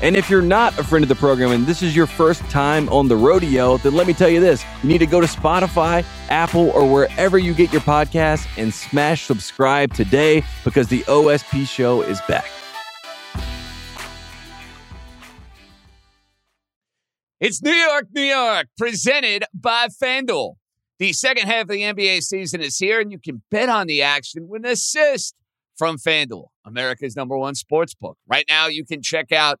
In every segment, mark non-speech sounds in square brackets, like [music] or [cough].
And if you're not a friend of the program and this is your first time on the rodeo, then let me tell you this you need to go to Spotify, Apple, or wherever you get your podcasts and smash subscribe today because the OSP show is back. It's New York, New York, presented by FanDuel. The second half of the NBA season is here, and you can bet on the action with an assist from FanDuel, America's number one sports book. Right now, you can check out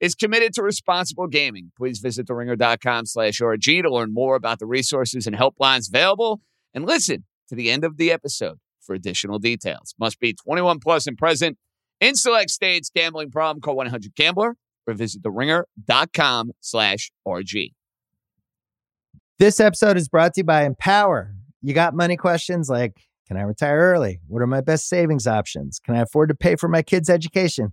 is committed to responsible gaming. Please visit theringer.com slash RG to learn more about the resources and helplines available and listen to the end of the episode for additional details. Must be 21 plus and present in select states. Gambling problem, call 1-800-GAMBLER or visit theringer.com slash RG. This episode is brought to you by Empower. You got money questions like, can I retire early? What are my best savings options? Can I afford to pay for my kids' education?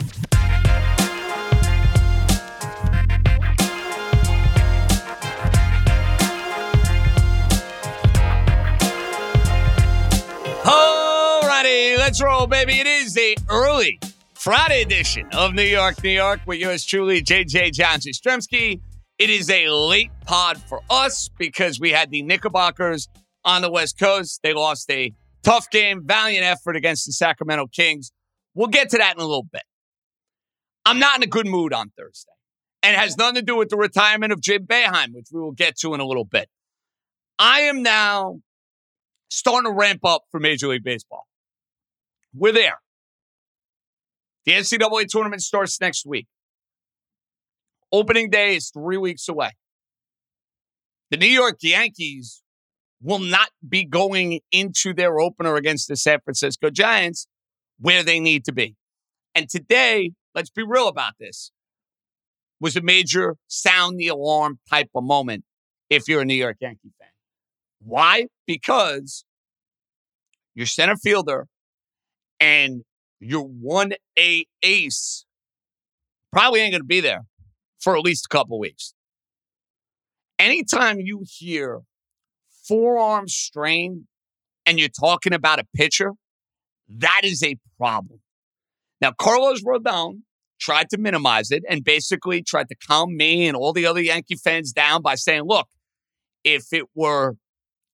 Let's roll, baby. It is the early Friday edition of New York, New York with yours truly, JJ Johnson Stremski. It is a late pod for us because we had the Knickerbockers on the West Coast. They lost a tough game, valiant effort against the Sacramento Kings. We'll get to that in a little bit. I'm not in a good mood on Thursday, and has nothing to do with the retirement of Jim Boeheim, which we will get to in a little bit. I am now starting to ramp up for Major League Baseball. We're there. The NCAA tournament starts next week. Opening day is three weeks away. The New York Yankees will not be going into their opener against the San Francisco Giants where they need to be. And today, let's be real about this, was a major sound the alarm type of moment if you're a New York Yankee fan. Why? Because your center fielder and your 1A ace probably ain't going to be there for at least a couple weeks. Anytime you hear forearm strain and you're talking about a pitcher, that is a problem. Now, Carlos Rodon tried to minimize it and basically tried to calm me and all the other Yankee fans down by saying, look, if it were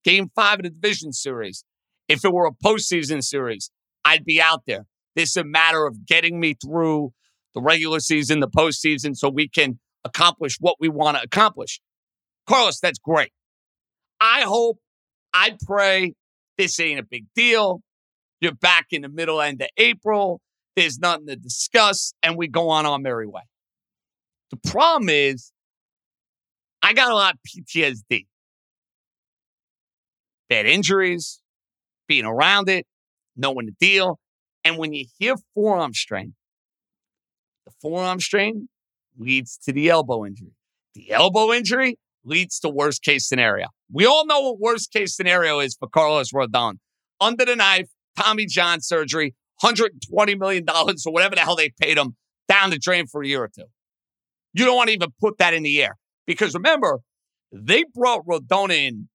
game five of the division series, if it were a postseason series, I'd be out there. This is a matter of getting me through the regular season, the postseason, so we can accomplish what we want to accomplish. Carlos, that's great. I hope, I pray this ain't a big deal. You're back in the middle end of April. There's nothing to discuss, and we go on our merry way. The problem is, I got a lot of PTSD. Bad injuries, being around it, knowing the deal. And when you hear forearm strain, the forearm strain leads to the elbow injury. The elbow injury leads to worst case scenario. We all know what worst case scenario is for Carlos Rodon. Under the knife, Tommy John surgery, $120 million or whatever the hell they paid him down the drain for a year or two. You don't want to even put that in the air. Because remember, they brought Rodon in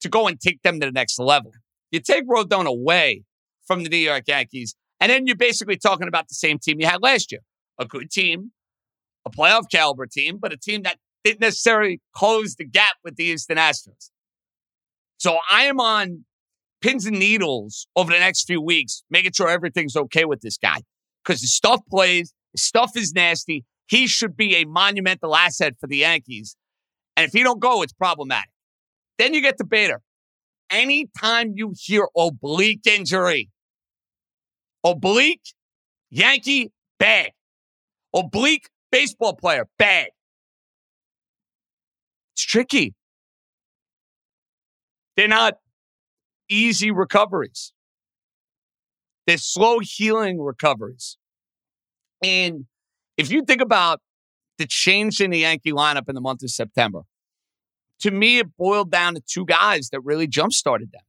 to go and take them to the next level. You take Rodon away from the New York Yankees, and then you're basically talking about the same team you had last year. A good team, a playoff caliber team, but a team that didn't necessarily close the gap with the Houston Astros. So I am on pins and needles over the next few weeks, making sure everything's okay with this guy because his stuff plays, his stuff is nasty. He should be a monumental asset for the Yankees. And if he don't go, it's problematic. Then you get to Bader. Anytime you hear oblique injury, oblique, Yankee, bad. Oblique, baseball player, bad. It's tricky. They're not easy recoveries. They're slow healing recoveries. And if you think about the change in the Yankee lineup in the month of September, to me, it boiled down to two guys that really jump started them.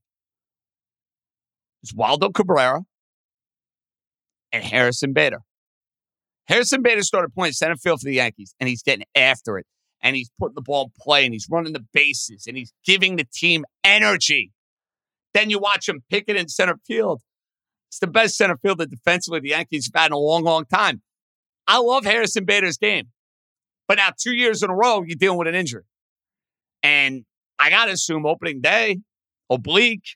It's Waldo Cabrera and Harrison Bader. Harrison Bader started playing center field for the Yankees, and he's getting after it. And he's putting the ball in play, and he's running the bases, and he's giving the team energy. Then you watch him pick it in center field. It's the best center fielder defensively the Yankees have had in a long, long time. I love Harrison Bader's game. But now, two years in a row, you're dealing with an injury. And I got to assume opening day, oblique,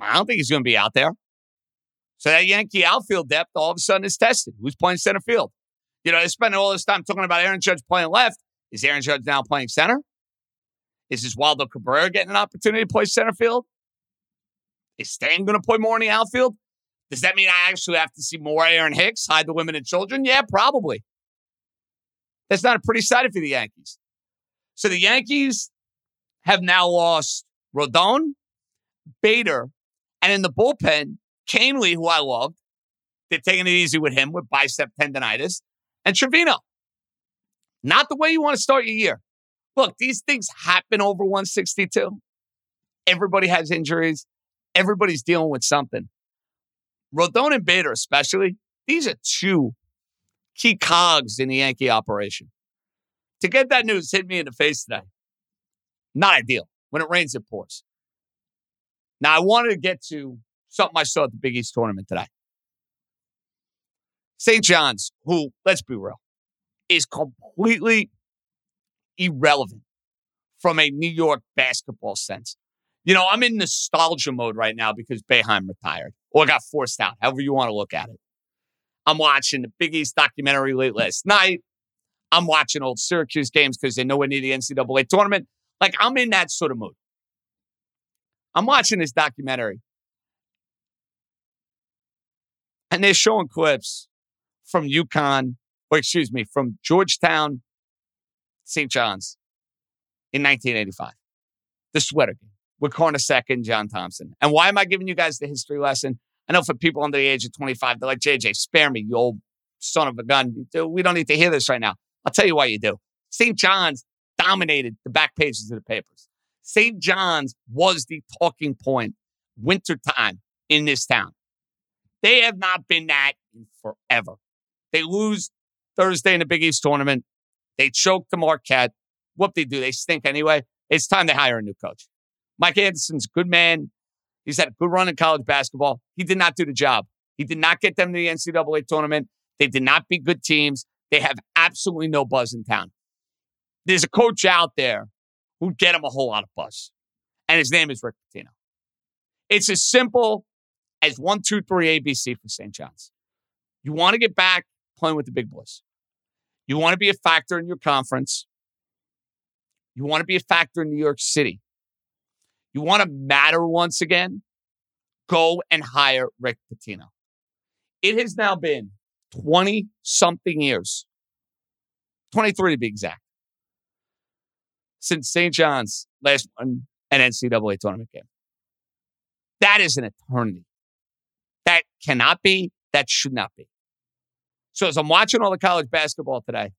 I don't think he's going to be out there. So that Yankee outfield depth all of a sudden is tested. Who's playing center field? You know, they're spending all this time talking about Aaron Judge playing left. Is Aaron Judge now playing center? Is this Waldo Cabrera getting an opportunity to play center field? Is Stan going to play more in the outfield? Does that mean I actually have to see more Aaron Hicks hide the women and children? Yeah, probably. That's not a pretty sight for the Yankees. So the Yankees have now lost Rodon, Bader, and in the bullpen, Kahnle, who I loved. They're taking it easy with him with bicep tendonitis, and Trevino. Not the way you want to start your year. Look, these things happen over 162. Everybody has injuries. Everybody's dealing with something. Rodon and Bader, especially, these are two key cogs in the Yankee operation. To get that news hit me in the face today, not ideal. When it rains, it pours. Now, I wanted to get to something I saw at the Big East tournament today. St. John's, who, let's be real, is completely irrelevant from a New York basketball sense. You know, I'm in nostalgia mode right now because Boeheim retired or got forced out, however you want to look at it. I'm watching the Big East documentary late last night. I'm watching old Syracuse games because they're nowhere near the NCAA tournament. Like, I'm in that sort of mood. I'm watching this documentary, and they're showing clips from UConn, or excuse me, from Georgetown, St. John's in 1985. The sweater game with Carnesecca and John Thompson. And why am I giving you guys the history lesson? I know for people under the age of 25, they're like, JJ, spare me, you old son of a gun. We don't need to hear this right now. I'll tell you why you do. St. John's dominated the back pages of the papers. St. John's was the talking point wintertime in this town. They have not been that in forever. They lose Thursday in the Big East tournament. They choke the Marquette. What they do, they stink anyway. It's time to hire a new coach. Mike Anderson's a good man. He's had a good run in college basketball. He did not do the job. He did not get them to the NCAA tournament. They did not beat good teams. They have absolutely no buzz in town. There's a coach out there who'd get him a whole lot of buzz, and his name is Rick Pitino. It's as simple as one, two, three ABC for St. John's. You want to get back playing with the big boys. You want to be a factor in your conference. You want to be a factor in New York City. You want to matter once again? Go and hire Rick Pitino. It has now been 20 something years, 23 to be exact, since St. John's last won an NCAA tournament game. That is an eternity. Cannot be, that should not be. So as I'm watching all the college basketball today,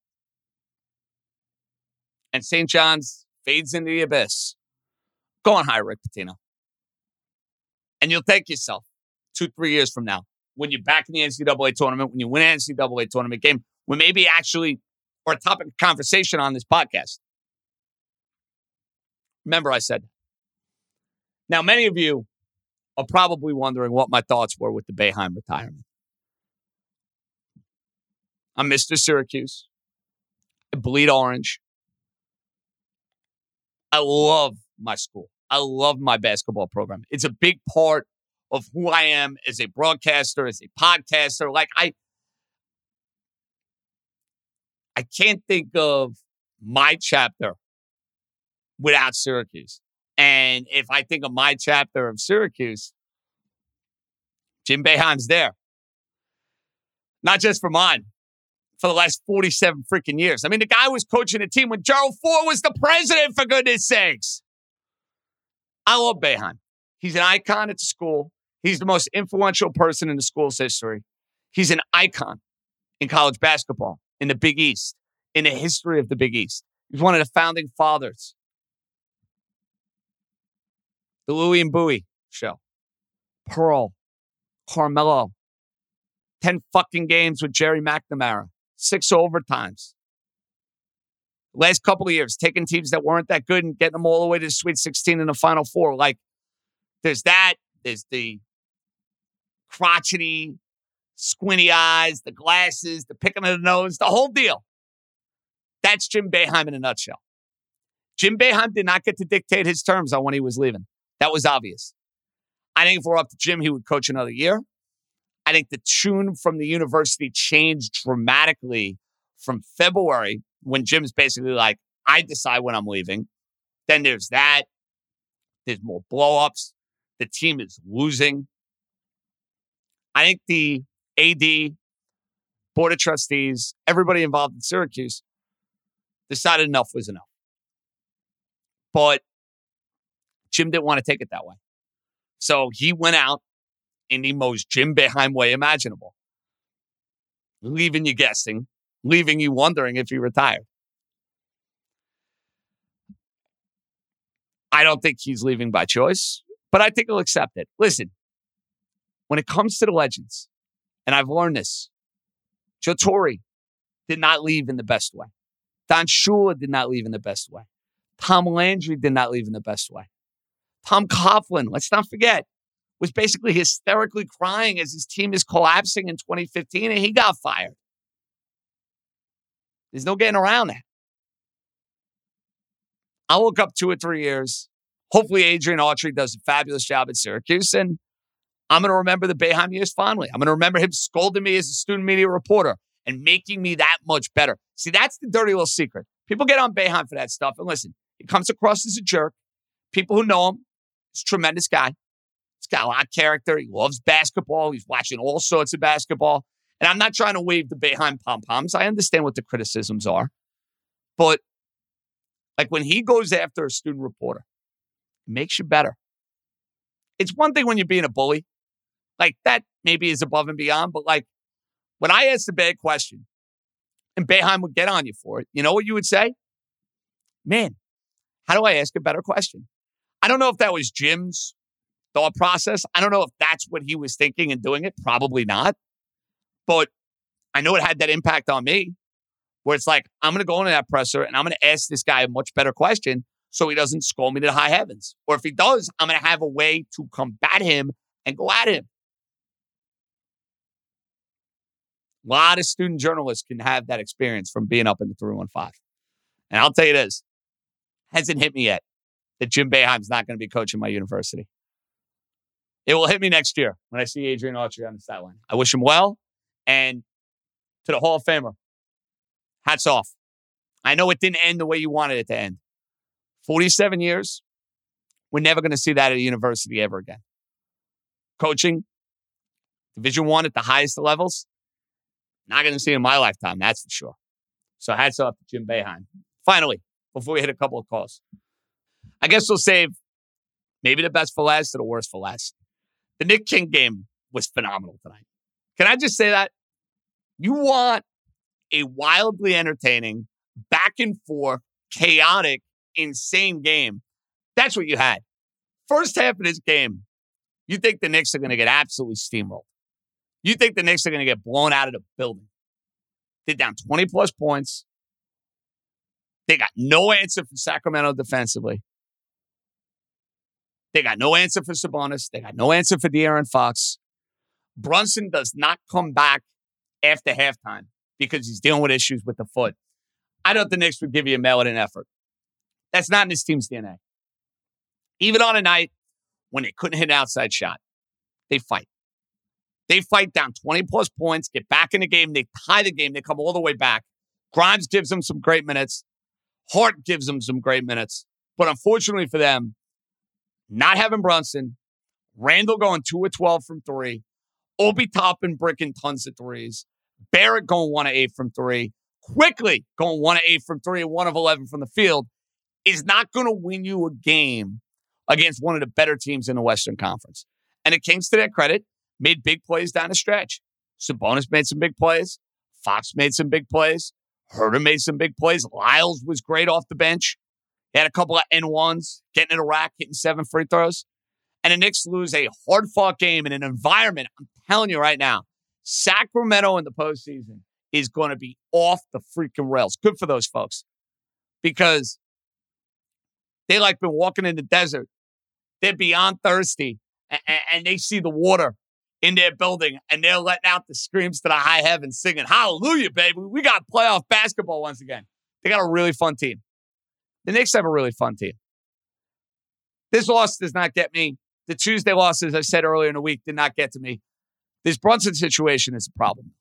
and St. John's fades into the abyss, Go on high, Rick Pitino. And you'll thank yourself two, three years from now when you're back in the NCAA tournament, when you win an NCAA tournament game, when maybe actually, or a topic of conversation on this podcast. Remember, I said. Now, many of you are probably wondering what my thoughts were with the Boeheim retirement. I'm Mr. Syracuse. I bleed orange. I love my school. I love my basketball program. It's a big part of who I am as a broadcaster, as a podcaster. Like I I can't think of my chapter without Syracuse. And if I think of my chapter of Syracuse, Jim Boeheim's there. Not just for mine, for the last 47 freaking years. I mean, the guy was coaching a team when Gerald Ford was the president, for goodness sakes. I love Boeheim. He's an icon at the school. He's the most influential person in the school's history. He's an icon in college basketball, in the Big East, in the history of the Big East. He's one of the founding fathers. The Louie and Bouie show. Pearl, Carmelo, 10 fucking games with Gerry McNamara, six overtimes. Last couple of years, taking teams that weren't that good and getting them all the way to the Sweet 16 and the Final Four. Like, there's that. There's the crotchety, squinty eyes, the glasses, the picking of the nose, the whole deal. That's Jim Boeheim in a nutshell. Jim Boeheim did not get to dictate his terms on when he was leaving. That was obvious. I think if we're up to Jim, he would coach another year. I think the tune from the university changed dramatically from February when Jim's basically like, I decide when I'm leaving. Then there's that. There's more blowups. The team is losing. I think the AD, Board of Trustees, everybody involved in Syracuse decided enough was enough. But Jim didn't want to take it that way. So he went out in the most Jim Boeheim way imaginable, leaving you guessing, leaving you wondering if he retired. I don't think he's leaving by choice, but I think he'll accept it. Listen, when it comes to the legends, and I've learned this, Joe Torre did not leave in the best way. Don Shula did not leave in the best way. Tom Landry did not leave in the best way. Tom Coughlin, let's not forget, was basically hysterically crying as his team is collapsing in 2015 and he got fired. There's no getting around that. I'll look up two or three years. Hopefully, Adrian Autry does a fabulous job at Syracuse, and I'm going to remember the Boeheim years fondly. I'm going to remember him scolding me as a student media reporter and making me that much better. See, that's the dirty little secret. People get on Boeheim for that stuff. And listen, he comes across as a jerk. People who know him, he's a tremendous guy. He's got a lot of character. He loves basketball. He's watching all sorts of basketball. And I'm not trying to wave the Boeheim pom poms. I understand what the criticisms are. But like when he goes after a student reporter, it makes you better. It's one thing when you're being a bully. Like that maybe is above and beyond. But like when I asked a bad question and Boeheim would get on you for it, you know what you would say? Man, how do I ask a better question? I don't know if that was Jim's thought process. I don't know if that's what he was thinking and doing it. Probably not. But I know it had that impact on me where it's like, I'm going to go into that presser and I'm going to ask this guy a much better question so he doesn't scold me to the high heavens. Or if he does, I'm going to have a way to combat him and go at him. A lot of student journalists can have that experience from being up in the 315. And I'll tell you this hasn't hit me yet that Jim Boeheim's not going to be coaching my university. It will hit me next year when I see Adrian Autry on the sideline. I wish him well. And to the Hall of Famer, hats off. I know it didn't end the way you wanted it to end. 47 years, we're never going to see that at a university ever again. Coaching, Division One at the highest levels, not going to see in my lifetime, that's for sure. So hats off to Jim Boeheim. Finally, before we hit a couple of calls, I guess we'll save maybe the best for last or the worst for last. The Knick King game was phenomenal tonight. Can I just say that? You want a wildly entertaining, back and forth, chaotic, insane game. That's what you had. First half of this game, you think the Knicks are going to get absolutely steamrolled. You think the Knicks are going to get blown out of the building. They're down 20 plus points. They got no answer for Sacramento defensively. They got no answer for Sabonis. They got no answer for De'Aaron Fox. Brunson does not come back after halftime because he's dealing with issues with the foot. I don't think the Knicks would give you a mail in effort. That's not in this team's DNA. Even on a night when they couldn't hit an outside shot, they fight. They fight down 20 plus points, get back in the game, they tie the game, they come all the way back. Grimes gives them some great minutes. Hart gives them some great minutes. But unfortunately for them, not having Brunson, Randle going 2 of 12 from three, Obi Toppin bricking tons of threes, Barrett going 1 of 8 from three, Quickley going 1 of 8 from three and 1 of 11 from the field is not going to win you a game against one of the better teams in the Western Conference. And the Kings, to their credit, made big plays down the stretch. Sabonis made some big plays. Fox made some big plays. Huerter made some big plays. Lyles was great off the bench. He had a couple of N1s, getting in a rack, hitting seven free throws. And the Knicks lose a hard fought game in an environment. I'm telling you right now, Sacramento in the postseason is going to be off the freaking rails. Good for those folks because they like been walking in the desert. They're beyond thirsty and, and they see the water in their building and they're letting out the screams to the high heavens singing, Hallelujah, baby. We got playoff basketball once again. They got a really fun team. The Knicks have a really fun team. This loss does not get me. The Tuesday losses, I said earlier in the week, did not get to me. This Brunson situation is a problem.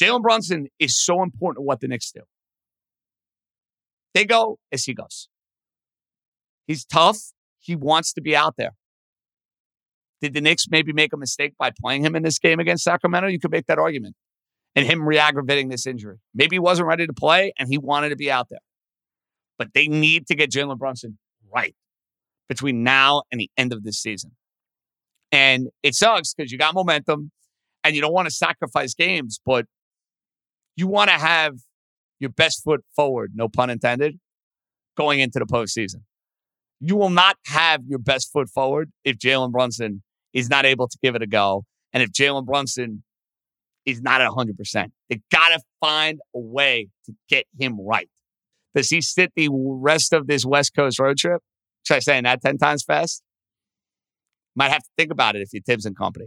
Jalen Brunson is so important to what the Knicks do. They go as he goes. He's tough. He wants to be out there. Did the Knicks maybe make a mistake by playing him in this game against Sacramento? You could make that argument. And him re aggravating this injury. Maybe he wasn't ready to play and he wanted to be out there. But they need to get Jalen Brunson right between now and the end of this season. And it sucks because you got momentum and you don't want to sacrifice games, but you want to have your best foot forward, no pun intended, going into the postseason. You will not have your best foot forward if Jalen Brunson is not able to give it a go. And if Jalen Brunson is not at 100%, they got to find a way to get him right. Does he sit the rest of this West Coast road trip? Try saying that 10 times fast? Might have to think about it if you're Thibs and company.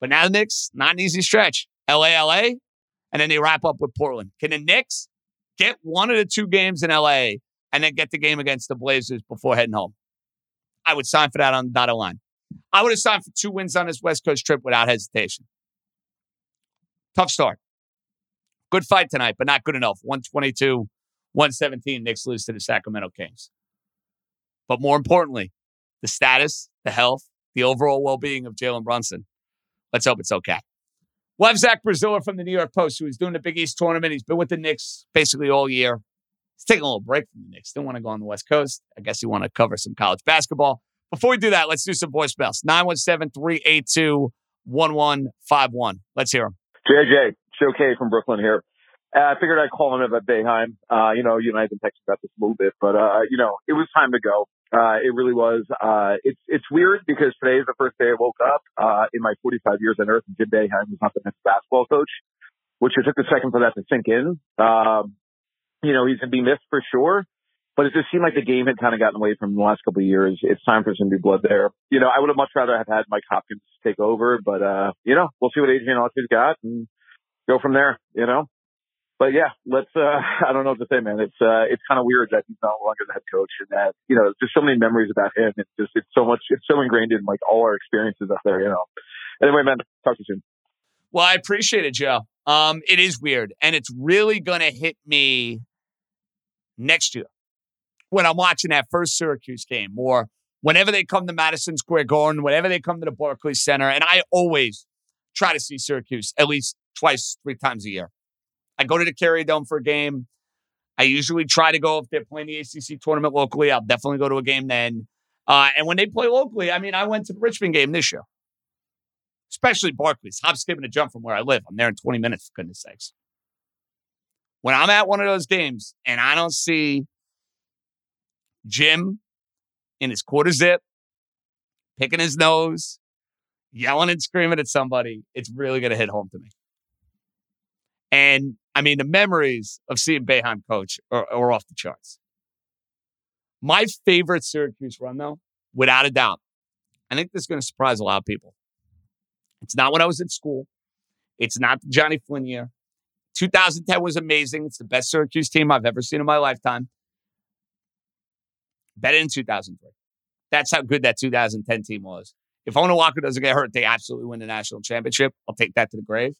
But now the Knicks, not an easy stretch. LA, LA, and then they wrap up with Portland. Can the Knicks get one of the two games in LA and then get the game against the Blazers before heading home? I would sign for that on the dotted line. I would have signed for two wins on this West Coast trip without hesitation. Tough start. Good fight tonight, but not good enough. 122, 117. Knicks lose to the Sacramento Kings. But more importantly, the status, the health, the overall well being of Jalen Brunson. Let's hope it's okay. We'll have Zach Braziller from the New York Post, who is doing the Big East tournament. He's been with the Knicks basically all year. He's taking a little break from the Knicks. Didn't want to go on the West Coast. I guess he want to cover some college basketball. Before we do that, let's do some voicemails. 917 382 1151. Let's hear them. JJ, Joe K from Brooklyn here. Uh, I figured I'd call him about Boeheim. Uh, you know, you and I have been texting about this a little bit, but, uh, you know, it was time to go. Uh, it really was. Uh, it's, it's weird because today is the first day I woke up, uh, in my 45 years on earth and Jim Boeheim was not the next basketball coach, which it took a second for that to sink in. Um, you know, he's going to be missed for sure, but it just seemed like the game had kind of gotten away from the last couple of years. It's time for some new blood there. You know, I would have much rather have had Mike Hopkins take over, but, uh, you know, we'll see what Adrian Autry's got and go from there, you know? but yeah, let's. Uh, [laughs] I don't know what to say, man. It's uh, it's kind of weird that he's no longer the head coach, and that you know, there's so many memories about him. It's just it's so much. It's so ingrained in like all our experiences up there. You know. Anyway, man, talk to you soon. Well, I appreciate it, Joe. Um, it is weird, and it's really going to hit me next year when I'm watching that first Syracuse game, or whenever they come to Madison Square Garden, whenever they come to the Barclays Center, and I always try to see Syracuse at least twice, three times a year. I go to the Carrier Dome for a game. I usually try to go if they're playing the ACC tournament locally. I'll definitely go to a game then. Uh, and when they play locally, I mean, I went to the Richmond game this year, especially Barclays. Hop, skip, and a jump from where I live. I'm there in 20 minutes, for goodness sakes. When I'm at one of those games and I don't see Jim in his quarter zip, picking his nose, yelling and screaming at somebody, it's really going to hit home to me. And I mean, the memories of seeing Boeheim coach are, are off the charts. My favorite Syracuse run, though, without a doubt, I think this is going to surprise a lot of people. It's not when I was in school. It's not Jonny Flynn year. 2010 was amazing. It's the best Syracuse team I've ever seen in my lifetime. Better than 2003. That's how good that 2010 team was. If Onuaku doesn't get hurt, they absolutely win the national championship. I'll take that to the grave.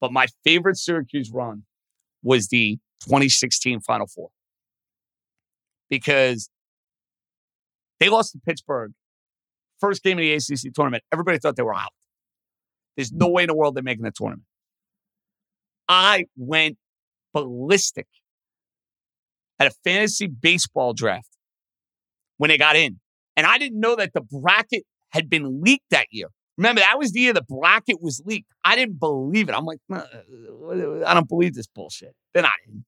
But my favorite Syracuse run was the 2016 Final Four because they lost to Pittsburgh. First game of the ACC tournament. Everybody thought they were out. There's no way in the world they're making the tournament. I went ballistic at a fantasy baseball draft when they got in. And I didn't know that the bracket had been leaked that year. Remember, that was the year the bracket was leaked. I didn't believe it. I'm like, uh, I don't believe this bullshit. They're not in.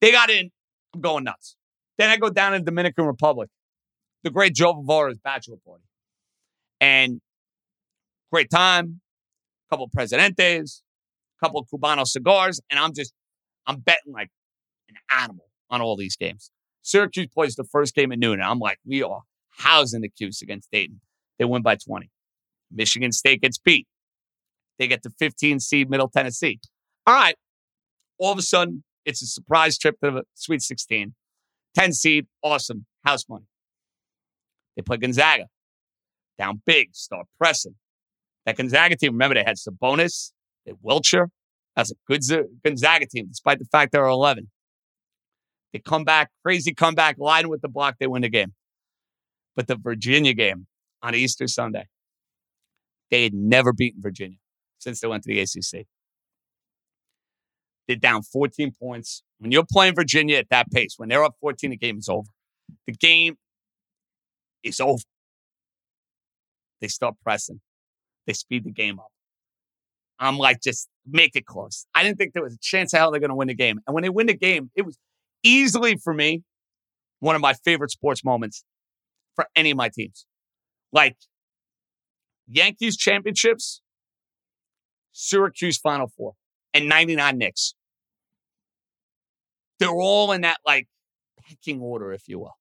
They got in. I'm going nuts. Then I go down to Dominican Republic, the great Joe Vivara's bachelor party. And great time, couple Presidentes, couple Cubano cigars, and I'm just, I'm betting like an animal on all these games. Syracuse plays the first game at noon, and I'm like, we are housing the Cuse against Dayton. They win by 20. Michigan State gets beat. They get the 15 seed Middle Tennessee. All right. All of a sudden, it's a surprise trip to the Sweet 16. 10 seed, awesome. House money. They play Gonzaga. Down big, start pressing. That Gonzaga team, remember, they had Sabonis, they Wiltjer. That's a good Gonzaga team, despite the fact they're 11. They come back, crazy comeback, line with the block, they win the game. But the Virginia game on Easter Sunday, they had never beaten Virginia since they went to the ACC. They're down 14 points. When you're playing Virginia at that pace, when they're up 14, the game is over. The game is over. They start pressing. They speed the game up. I'm like, just make it close. I didn't think there was a chance how they're going to win the game. And when they win the game, it was easily for me one of my favorite sports moments for any of my teams. Like Yankees championships, Syracuse Final Four, and 99 Knicks. They're all in that like pecking order, if you will,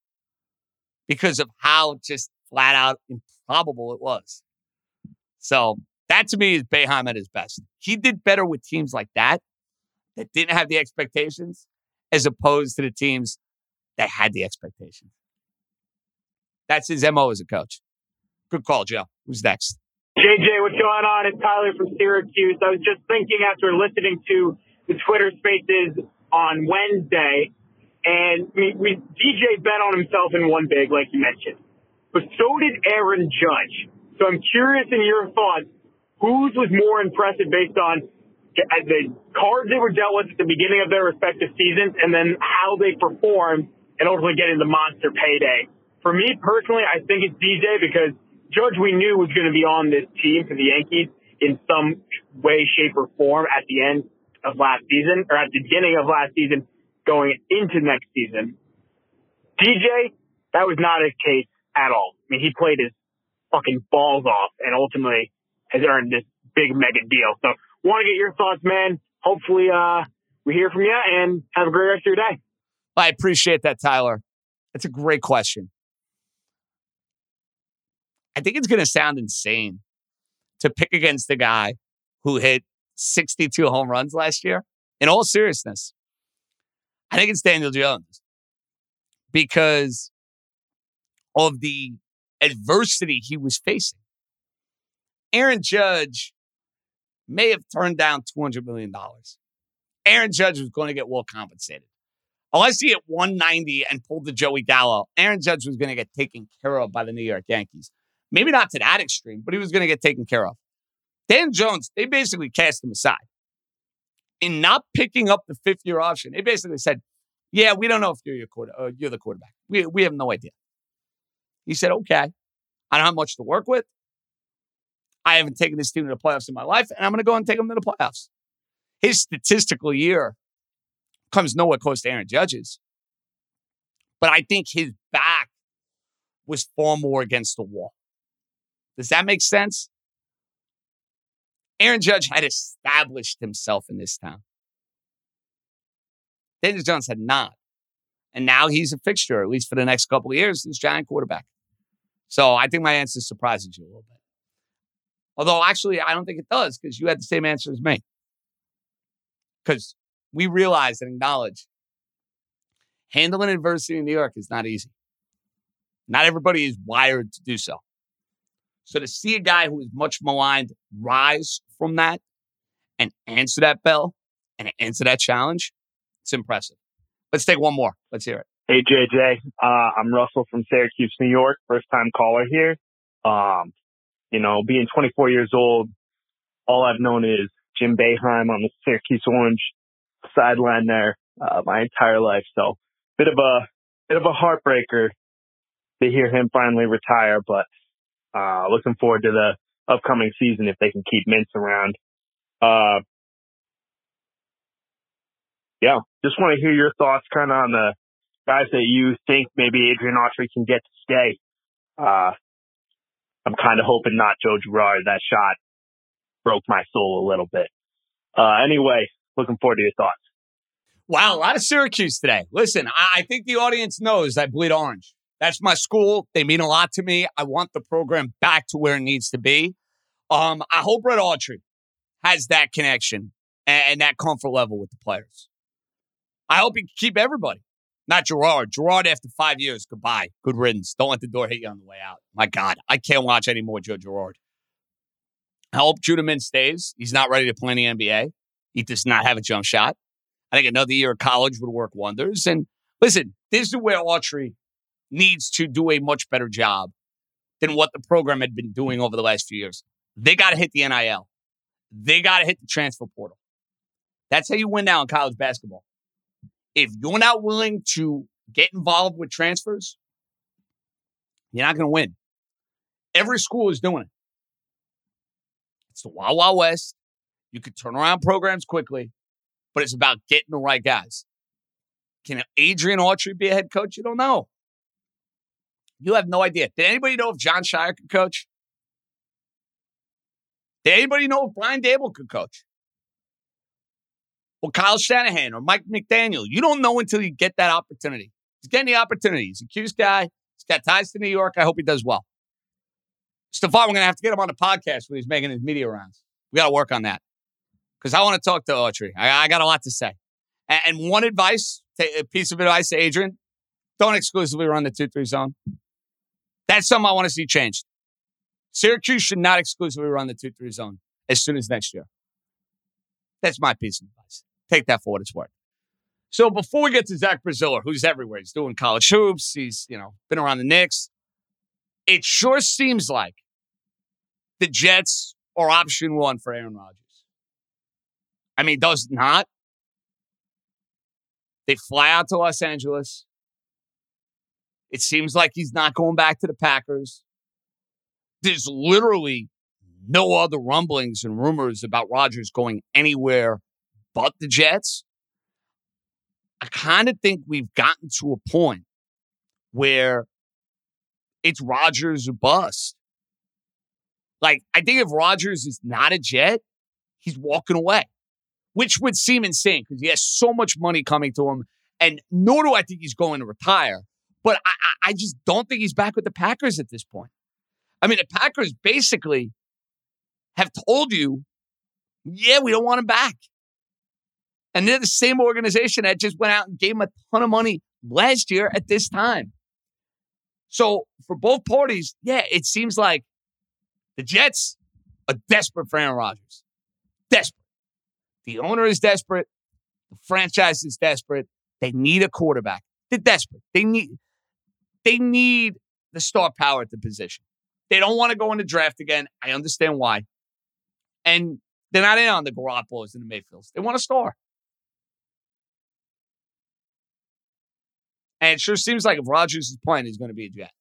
because of how just flat out improbable it was. So that to me is Boeheim at his best. He did better with teams like that that didn't have the expectations as opposed to the teams that had the expectations. That's his MO as a coach. Good call, Joe. Who's next? JJ, what's going on? It's Tyler from Syracuse. I was just thinking after listening to the Twitter spaces on Wednesday, and we, we DJ bet on himself in one big, like you mentioned, but so did Aaron Judge. So I'm curious in your thoughts, whose was more impressive based on the cards they were dealt with at the beginning of their respective seasons, and then how they performed and ultimately getting the monster payday. For me personally, I think it's DJ because Judge we knew was going to be on this team for the Yankees in some way, shape, or form at the end of last season or at the beginning of last season going into next season. DJ, that was not his case at all. I mean, he played his fucking balls off and ultimately has earned this big mega deal. So want to get your thoughts, man. Hopefully, uh, we hear from you and have a great rest of your day. I appreciate that, Tyler. That's a great question. I think it's going to sound insane to pick against the guy who hit 62 home runs last year. In all seriousness, I think it's Daniel Jones because of the adversity he was facing. Aaron Judge may have turned down $200 million. Aaron Judge was going to get well compensated. Unless he hit 190 and pulled the Joey Gallo, Aaron Judge was going to get taken care of by the New York Yankees. Maybe not to that extreme, but he was going to get taken care of. Dan Jones, they basically cast him aside. In not picking up the fifth year option, they basically said, Yeah, we don't know if you're, your quarter, uh, you're the quarterback. We, we have no idea. He said, Okay, I don't have much to work with. I haven't taken this team to the playoffs in my life, and I'm going to go and take them to the playoffs. His statistical year comes nowhere close to Aaron Judge's. But I think his back was far more against the wall. Does that make sense? Aaron Judge had established himself in this town. Daniel Jones had not. And now he's a fixture, at least for the next couple of years, this giant quarterback. So I think my answer surprises you a little bit. Although, actually, I don't think it does because you had the same answer as me. because we realize and acknowledge handling adversity in New York is not easy. Not everybody is wired to do so. So to see a guy who is much maligned rise from that and answer that bell and answer that challenge, it's impressive. Let's take one more. Let's hear it. Hey JJ, uh, I'm Russell from Syracuse, New York. First time caller here. Um, you know, being 24 years old, all I've known is Jim Boeheim on the Syracuse Orange sideline there uh, my entire life. So bit of a bit of a heartbreaker to hear him finally retire, but uh, looking forward to the upcoming season if they can keep Mintz around. Uh, yeah, just want to hear your thoughts kind of on the guys that you think maybe Adrian Autry can get to stay. Uh, I'm kind of hoping not Joe Girard. That shot broke my soul a little bit. Uh, anyway, looking forward to your thoughts. Wow, a lot of Syracuse today. Listen, I think the audience knows I bleed orange. That's my school. They mean a lot to me. I want the program back to where it needs to be. Um, I hope Red Autry has that connection and, that comfort level with the players. I hope he can keep everybody, not Girard. Girard, after five years, goodbye. Good riddance. Don't let the door hit you on the way out. My God, I can't watch any more Joe Girard. I hope Judah Mintz stays. He's not ready to play in the NBA. He does not have a jump shot. I think another year of college would work wonders. And listen, this is where Autry needs to do a much better job than what the program had been doing over the last few years. They got to hit the NIL. They got to hit the transfer portal. That's how you win now in college basketball. If you're not willing to get involved with transfers, you're not going to win. Every school is doing it. It's the Wild Wild West. You could turn around programs quickly, but it's about getting the right guys. Can Adrian Autry be a head coach? You don't know. You have no idea. Did anybody know if Jon Scheyer could coach? Did anybody know if Brian Daboll could coach? Or Kyle Shanahan or Mike McDaniel? You don't know until you get that opportunity. He's getting the opportunity. He's a Cuse guy. He's got ties to New York. I hope he does well. Stefan, we're going to have to get him on the podcast when he's making his media rounds. We got to work on that because I want to talk to Autry. I, I, got a lot to say. And, and one advice, a piece of advice to Adrian don't exclusively run the 2 3 zone. That's something I want to see changed. Syracuse should not exclusively run the 2 3 zone as soon as next year. That's my piece of advice. Take that for what it's worth. So before we get to Zach Braziller, who's everywhere, he's doing college hoops, he's, you know, been around the Knicks. It sure seems like the Jets are option one for Aaron Rodgers. I mean, does not. They fly out to Los Angeles. It seems like he's not going back to the Packers. There's literally no other rumblings and rumors about Rodgers going anywhere but the Jets. I kind of think we've gotten to a point where it's Rodgers or bust. Like, I think if Rodgers is not a Jet, he's walking away, which would seem insane because he has so much money coming to him. And nor do I think he's going to retire. But I, I just don't think he's back with the Packers at this point. I mean, the Packers basically have told you, yeah, we don't want him back. And they're the same organization that just went out and gave him a ton of money last year at this time. So for both parties, yeah, it seems like the Jets are desperate for Aaron Rodgers. Desperate. The owner is desperate. The franchise is desperate. They need a quarterback. They're desperate. They need they need the star power at the position. They don't want to go in the draft again. I understand why. And they're not in on the Garoppolos and the Mayfields. They want a star. And it sure seems like if Rodgers is playing, he's going to be a Jet.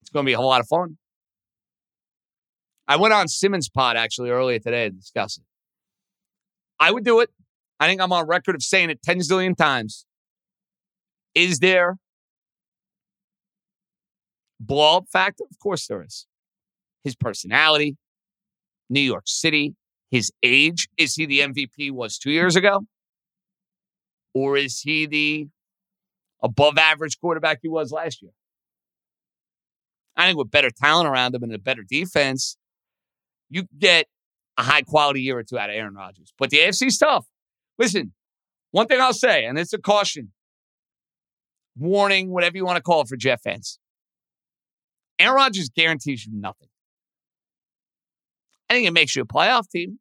It's going to be a whole lot of fun. I went on Simmons Pod actually earlier today to discuss it. I would do it. I think I'm on record of saying it 10 zillion times. Is there blow up factor? Of course there is. His personality, New York City, his age. Is he the MVP was two years ago? Or is he the above average quarterback he was last year? I think with better talent around him and a better defense, you get a high quality year or two out of Aaron Rodgers. But the AFC's tough. Listen, one thing I'll say, and it's a caution, warning, whatever you want to call it for Jet fans. Aaron Rodgers guarantees you nothing. I think it makes you a playoff team.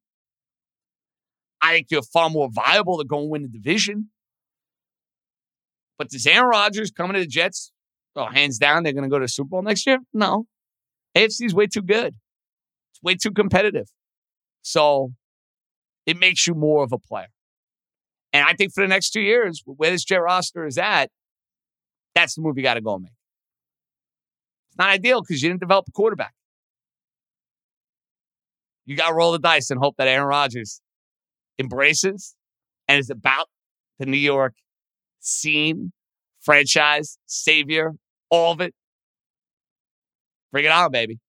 I think you're far more viable to go and win the division. But does Aaron Rodgers coming to the Jets? Oh, hands down, they're going to go to Super Bowl next year? No. AFC is way too good. It's way too competitive. So it makes you more of a player. And I think for the next two years, where this Jet roster is at, that's the move you got to go make. It's not ideal because you didn't develop a quarterback. You got to roll the dice and hope that Aaron Rodgers embraces and is about the New York scene, franchise, savior, all of it. Bring it on, baby.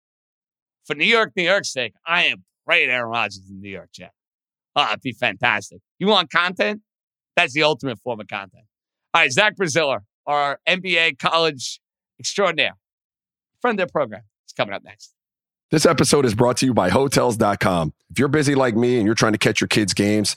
For New York, New York's sake, I am praying Aaron Rodgers in New York, Jet. Oh, ah, it'd be fantastic. You want content? That's the ultimate form of content. All right, Zach Braziller, our NBA college extraordinaire, friend of their program, is coming up next. This episode is brought to you by Hotels.com. If you're busy like me and you're trying to catch your kids' games,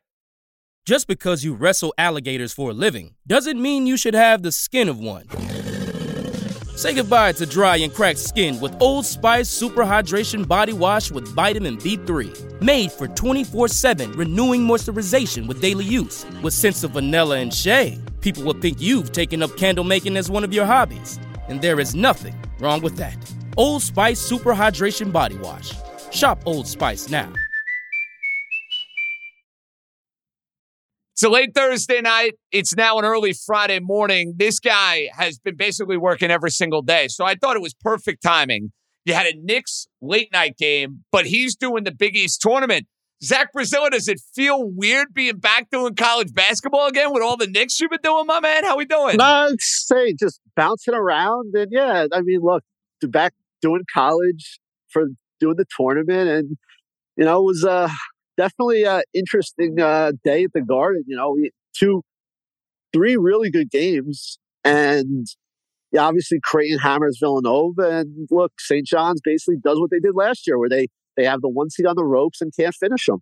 Just because you wrestle alligators for a living doesn't mean you should have the skin of one. Say goodbye to dry and cracked skin with Old Spice Super Hydration Body Wash with vitamin B3. Made for 24 7 renewing moisturization with daily use. With scents of vanilla and shea, people will think you've taken up candle making as one of your hobbies. And there is nothing wrong with that. Old Spice Super Hydration Body Wash. Shop Old Spice now. It's a late Thursday night. It's now an early Friday morning. This guy has been basically working every single day. So I thought it was perfect timing. You had a Knicks late night game, but he's doing the Big East tournament. Zach Braziller, does it feel weird being back doing college basketball again with all the Knicks you've been doing, my man? How we doing? I'd say just bouncing around. And yeah, I mean, look, back doing college for doing the tournament and, you know, it was, uh, definitely an interesting uh, day at the Garden. You know, two, three really good games, and yeah, obviously Creighton hammers Villanova, and look, St. John's basically does what they did last year, where they they have the one seat on the ropes and can't finish them.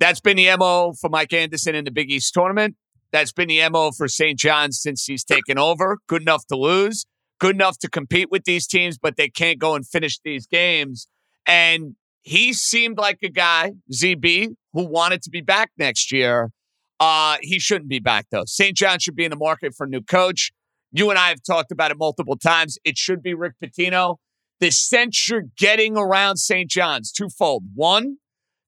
That's been the mo for Mike Anderson in the Big East tournament. That's been the mo for St. John's since he's taken over. Good enough to lose, good enough to compete with these teams, but they can't go and finish these games. And he seemed like a guy, ZB, who wanted to be back next year. Uh, he shouldn't be back though. St. John should be in the market for a new coach. You and I have talked about it multiple times. It should be Rick Pitino. The sense you're getting around St. John's twofold. One,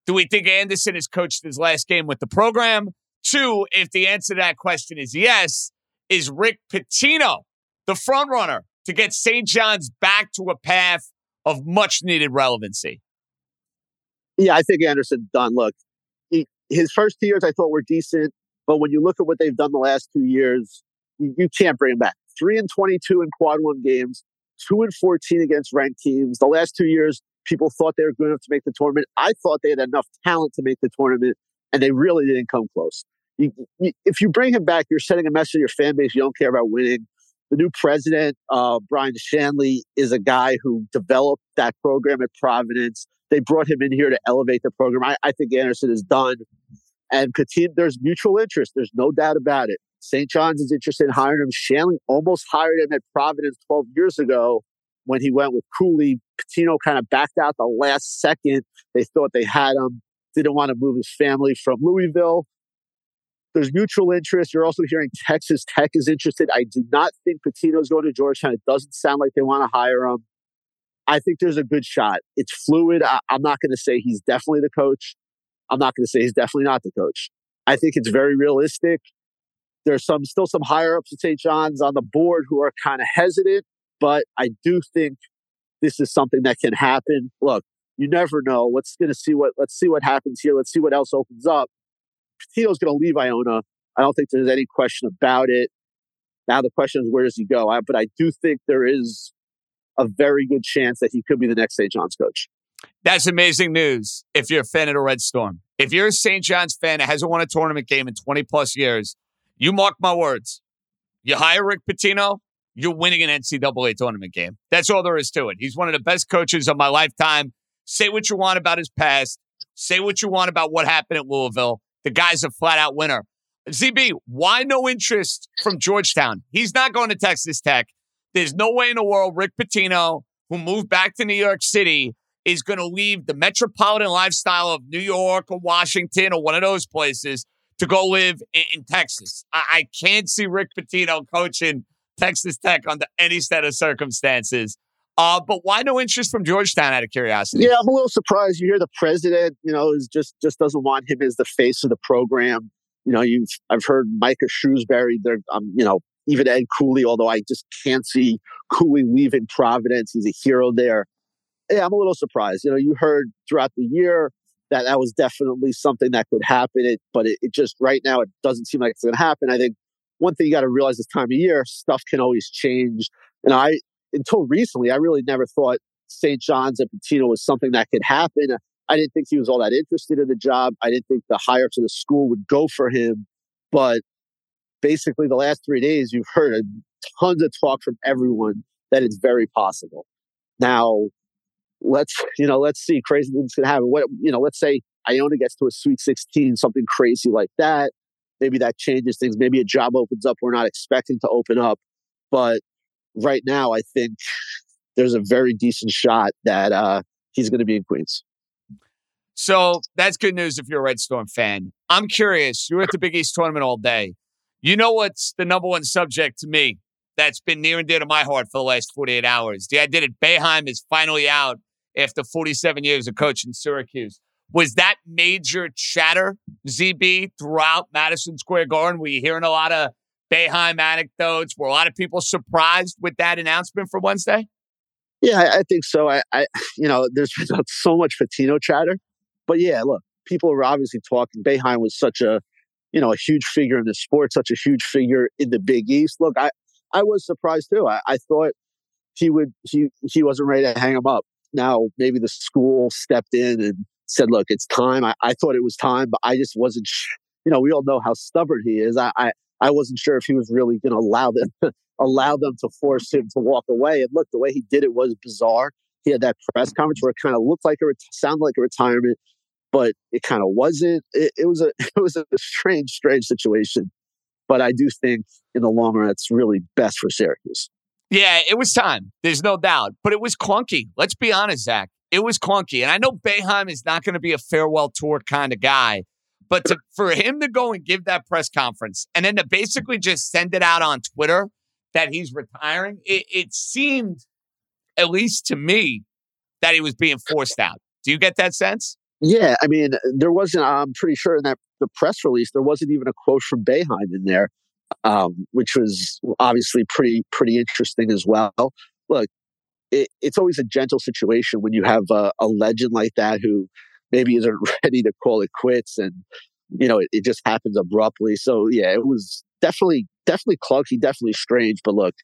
do we think Anderson has coached his last game with the program? Two, if the answer to that question is yes, is Rick Pitino the front runner to get St. John's back to a path of much needed relevancy? Yeah, I think Anderson done. Look, he, his first two years I thought were decent, but when you look at what they've done the last two years, you, you can't bring him back. Three and twenty-two in quad one games, two and fourteen against ranked teams. The last two years, people thought they were good enough to make the tournament. I thought they had enough talent to make the tournament, and they really didn't come close. You, you, if you bring him back, you're sending a message to your fan base you don't care about winning. The new president, uh, Brian Shanley, is a guy who developed that program at Providence. They brought him in here to elevate the program. I, I think Anderson is done. And Petit, there's mutual interest. There's no doubt about it. St. John's is interested in hiring him. Shanley almost hired him at Providence 12 years ago when he went with Cooley. Pitino kind of backed out the last second. They thought they had him, didn't want to move his family from Louisville. There's mutual interest. You're also hearing Texas Tech is interested. I do not think Pitino's going to Georgetown. It doesn't sound like they want to hire him. I think there's a good shot. It's fluid. I, am not going to say he's definitely the coach. I'm not going to say he's definitely not the coach. I think it's very realistic. There's some still some higher ups at St. John's on the board who are kind of hesitant, but I do think this is something that can happen. Look, You never know. Let's gonna see what let's see what happens here. Let's see what else opens up. Pitino's gonna leave Iona. I don't think there's any question about it. Now the question is where does he go? I, but I do think there is a very good chance that he could be the next St. John's coach. That's amazing news if you're a fan of the Red Storm. If you're a St. John's fan that hasn't won a tournament game in 20 plus years, you mark my words. You hire Rick Pitino, you're winning an NCAA tournament game. That's all there is to it. He's one of the best coaches of my lifetime. Say what you want about his past. Say what you want about what happened at Louisville. The guy's a flat out winner. ZB, why no interest from Georgetown? He's not going to Texas Tech. There's no way in the world Rick Pitino, who moved back to New York City, is going to leave the metropolitan lifestyle of New York or Washington or one of those places to go live in, in Texas. I, I, can't see Rick Pitino coaching Texas Tech under any set of circumstances. Uh, but why no interest from Georgetown out of curiosity? Yeah, I'm a little surprised. You hear the president, you know, is just just doesn't want him as the face of the program. You know, you've I've heard Micah Shrewsberry. There, um, you know, even Ed Cooley. Although I just can't see Cooley leaving Providence. He's a hero there. Yeah, I'm a little surprised. You know, you heard throughout the year that that was definitely something that could happen. It, but it, it just right now it doesn't seem like it's going to happen. I think one thing you got to realize this time of year, stuff can always change. And I, until recently, I really never thought St. John's and Pitino was something that could happen. I didn't think he was all that interested in the job. I didn't think the hire to the school would go for him. But basically, the last three days, you've heard a tons of talk from everyone that it's very possible. Now, let's you know, let's see crazy things can happen. What you know, let's say Iona gets to a Sweet 16, something crazy like that. Maybe that changes things. Maybe a job opens up we're not expecting to open up. But right now, I think there's a very decent shot that uh, he's going to be in Queens. So that's good news if you're a Red Storm fan. I'm curious. You were at the Big East tournament all day. You know what's the number one subject to me that's been near and dear to my heart for the last 48 hours? The idea that Boeheim is finally out after 47 years of coaching Syracuse. Was that major chatter, ZB, throughout Madison Square Garden? Were you hearing a lot of Boeheim anecdotes? Were a lot of people surprised with that announcement for Wednesday? Yeah, I, I think so. I, I, you know, there's been [laughs] so much Pitino chatter, but yeah, look, people were obviously talking. Boeheim was such a, you know, a huge figure in the sport, such a huge figure in the Big East. Look, I, I was surprised too. I, I thought he would, he, he wasn't ready to hang him up. Now maybe the school stepped in and said, look, it's time. I, I thought it was time, but I just wasn't, sh- you know, we all know how stubborn he is. I, I, I wasn't sure if he was really going to allow them, [laughs] allow them to force him to walk away. And look, the way he did it was bizarre. He had that press conference where it kind of looked like a, sounded like a retirement, but it kind of wasn't. It, it was a, [laughs] it was a strange, strange situation. But I do think in the long run, it's really best for Syracuse. Yeah, it was time. There's no doubt. But it was clunky. Let's be honest, Zach. It was clunky. And I know Boeheim is not going to be a farewell tour kind of guy. But to, for him to go and give that press conference and then to basically just send it out on Twitter that he's retiring, it, it seemed, at least to me, that he was being forced out. Do you get that sense? Yeah, I mean, there wasn't. I'm pretty sure in that the press release there wasn't even a quote from Boeheim in there um, which was obviously pretty pretty interesting as well. Look, it, it's always a gentle situation when you have a, a, legend like that who maybe isn't [laughs] ready to call it quits, and you know it, it just happens abruptly. So yeah, it was definitely definitely clunky, definitely strange. But look,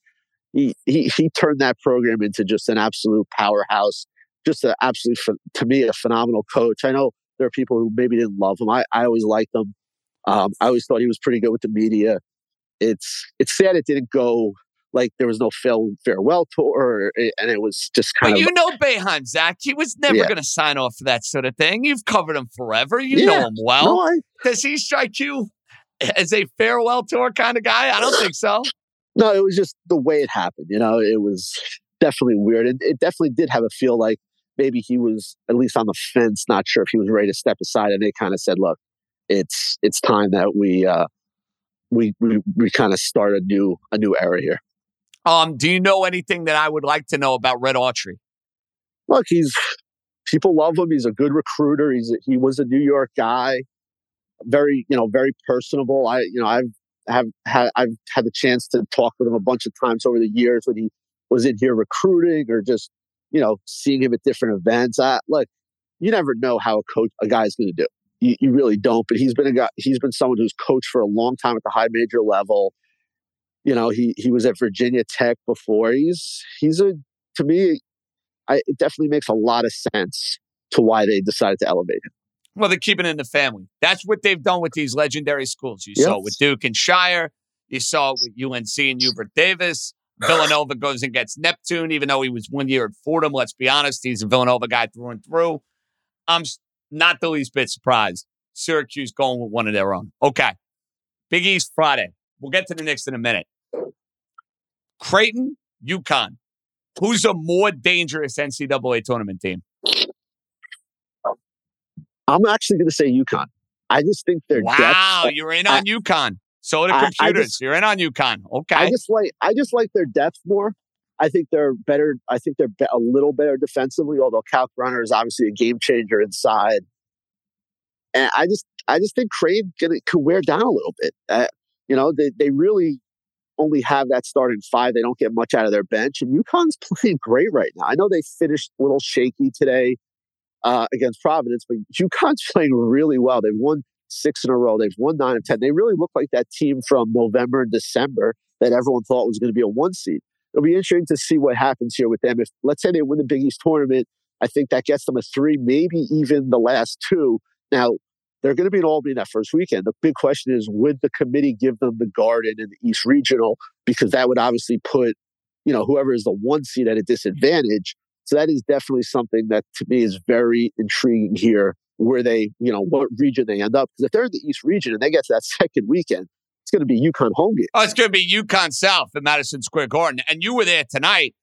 he he he turned that program into just an absolute powerhouse. Just an absolute, to me, a phenomenal coach. I know there are people who maybe didn't love him. I, I always liked him. Um, I always thought he was pretty good with the media it's it's sad it didn't go like there was no farewell tour, and it was just kind but of. you know Boeheim, Zach. He was never yeah. going to sign off for that sort of thing. You've covered him forever. You yeah. know him well. No, I, Does he strike you as a farewell tour kind of guy? I don't think so. No, it was just the way it happened. You know, it was definitely weird. It, it definitely did have a feel like maybe he was at least on the fence, not sure if he was ready to step aside. And they kind of said, "Look, it's it's time that we uh, we we, we kind of start a new a new era here. Um, do you know anything that I would like to know about Red Autry? Look, he's people love him. He's a good recruiter. He's a, he was a New York guy, very you know very personable. I you know I've have had I've had the chance to talk with him a bunch of times over the years when he was in here recruiting or just you know seeing him at different events. I, look, you never know how a coach, a guy's going to do. You, you really don't. But he's been a guy. He's been someone who's coached for a long time at the high major level. You know, he he was at Virginia Tech before. He's he's a to me, I, it definitely makes a lot of sense to why they decided to elevate him. Well, they're keeping it in the family. That's what they've done with these legendary schools. You saw with Duke and Scheyer. You saw with UNC and Hubert Davis. Villanova goes and gets Neptune, even though he was one year at Fordham. Let's be honest, he's a Villanova guy through and through. I'm not the least bit surprised. Syracuse going with one of their own. Okay. Big East Friday. We'll get to the Knicks in a minute. Creighton, UConn. Who's a more dangerous NCAA tournament team? I'm actually going to say UConn. I just think they're wow. Depth, you're in on I, UConn. So the computers. Just, you're in on UConn. Okay. I just like I just like their depth more. I think they're better. I think they're a little better defensively. Although Kalkbrenner is obviously a game changer inside, and I just I just think Creighton can, could wear down a little bit. Uh, you know, they they really only have that starting five. They don't get much out of their bench, and UConn's [laughs] playing great right now. I know they finished a little shaky today uh, against Providence, but UConn's [laughs] playing really well. They've won six in a row. They've won nine of ten. They really look like that team from November and December that everyone thought was going to be a one seed. It'll be interesting to see what happens here with them. If let's say they win the Big East tournament, I think that gets them a three, maybe even the last two. Now they're going to be in Albany that first weekend. The big question is, would the committee give them the Garden and the East Regional? Because that would obviously put, you know, whoever is the one seed at a disadvantage. So that is definitely something that to me is very intriguing here, where they, you know, what region they end up. Because if they're in the East region and they get to that [laughs] second weekend, it's going to be UConn home game. Oh, it's going to be UConn South at Madison Square Garden. And you were there tonight.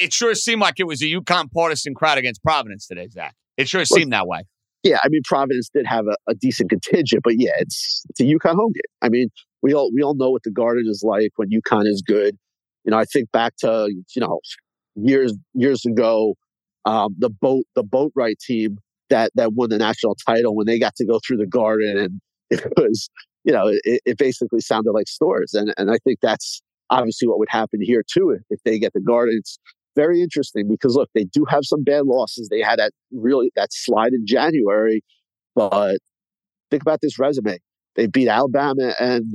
It sure seemed like it was a UConn partisan crowd against Providence today, Zach. It sure seemed that way yeah, I mean Providence did have a, a, decent contingent, but yeah, it's it's a UConn home game. I mean, we all we all know what the Garden is like when UConn is good. You know, I think back to you know years years ago, um, the boat the boat Boatright team that that won the national title when they got to go through the Garden, and [laughs] it was you know it, it basically sounded like Storrs, and and I think that's obviously what would happen here too if, if they get the Garden. It's very interesting because look, they do have some bad losses. They had that really that slide in January, but think about this resume. They beat Alabama and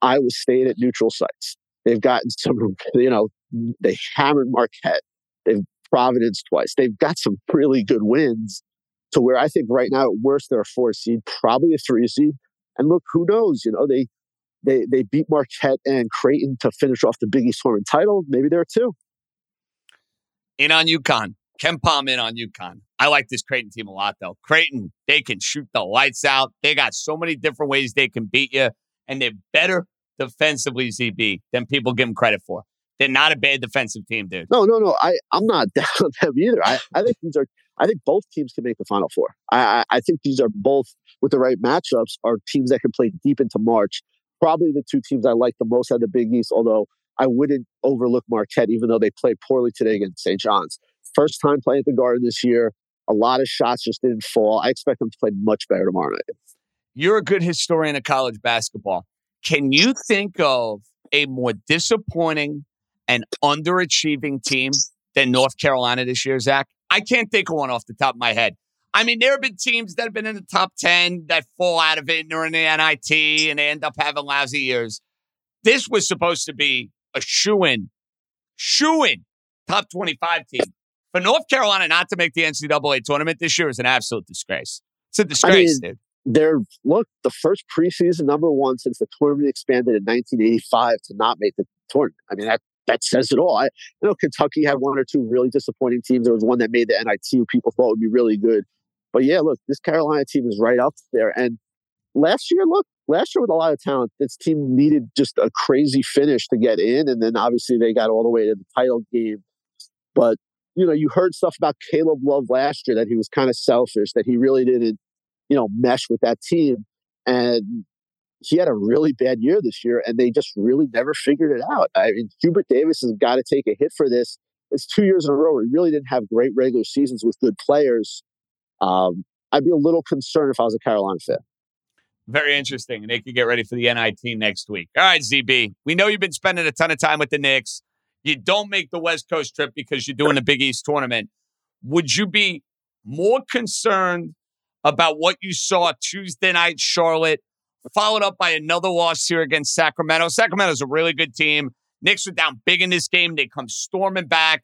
Iowa State at neutral sites. They've gotten some, [laughs] you know, they hammered Marquette. They've Providence twice. They've got some really good wins to where I think right now at worst they're a four seed, probably a three seed. And look, who knows? You know, they they they beat Marquette and Creighton to finish off the Big East tournament title. Maybe they're two in on UConn. KenPom in on UConn. I like this Creighton team a lot, though. Creighton, they can shoot the lights out. They got so many different ways they can beat you, and they're better defensively, ZB, than people give them credit for. They're not a bad defensive team, dude. No, no, no. I, I'm not [laughs] down with them either. I, I think these are. I think both teams can make the Final Four. I, I, think these are both, with the right matchups, are teams that can play deep into March. Probably the two teams I like the most out of the Big East, although I wouldn't overlook Marquette, even though they played poorly today against St. John's. First time playing at the Garden this year. A lot of shots just didn't fall. I expect them to play much better tomorrow night. You're a good historian of college basketball. Can you think of a more disappointing and underachieving team than North Carolina this year, Zach? I can't think of one off the top of my head. I mean, there have been teams that have been in the top 10 that fall out of it and are in the NIT and they end up having lousy years. This was supposed to be a shoe in, shoe in top 25 team. For North Carolina not to make the NCAA tournament this year is an absolute disgrace. It's a disgrace, I mean, dude. They're, look, the first preseason number one since the tournament expanded in 1985 to not make the tournament. I mean, that, that says it all. I you know Kentucky had one or two really disappointing teams. There was one that made the NIT who people thought would be really good. But yeah, look, this Carolina team is right up there. And last year, look, last year with a lot of talent, this team needed just a crazy finish to get in. And then obviously they got all the way to the title game. But, you know, you heard stuff about Caleb Love last year that he was kind of selfish, that he really didn't, you know, mesh with that team. And he had a really bad year this year, and they just really never figured it out. I mean, Hubert Davis has got to take a hit for this. It's two years in a row. He really didn't have great regular seasons with good players. Um, I'd be a little concerned if I was a Carolina fan. Very interesting. And they could get ready for the NIT next week. All right, ZB. We know you've been spending a ton of time with the Knicks. You don't make the West Coast trip because you're doing the Big East tournament. Would you be more concerned about what you saw Tuesday night, Charlotte, followed up by another loss here against Sacramento. Sacramento's a really good team. Knicks are down big in this game. They come storming back.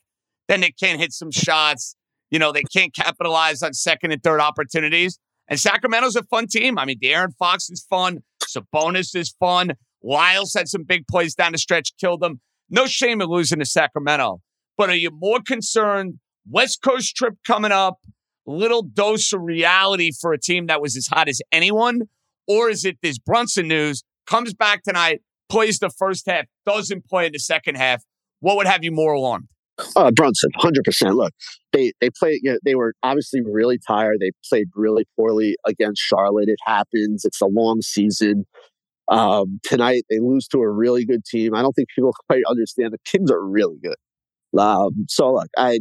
Then they can't hit some shots. You know, they can't capitalize on second and third opportunities. And Sacramento's a fun team. I mean, De'Aaron Fox is fun. Sabonis is fun. Lyles had some big plays down the stretch, killed them. No shame in losing to Sacramento. But are you more concerned? West Coast trip coming up, little dose of reality for a team that was as hot as anyone? Or is it this Brunson news comes back tonight, plays the first half, doesn't play in the second half? What would have you more alarmed? Uh, Brunson, hundred percent. Look, they they played. You know, they were obviously really tired. They played really poorly against Charlotte. It happens. It's a long season. Um, tonight they lose to a really good team. I don't think people [laughs] quite understand the Kings are really good. Um, so look, I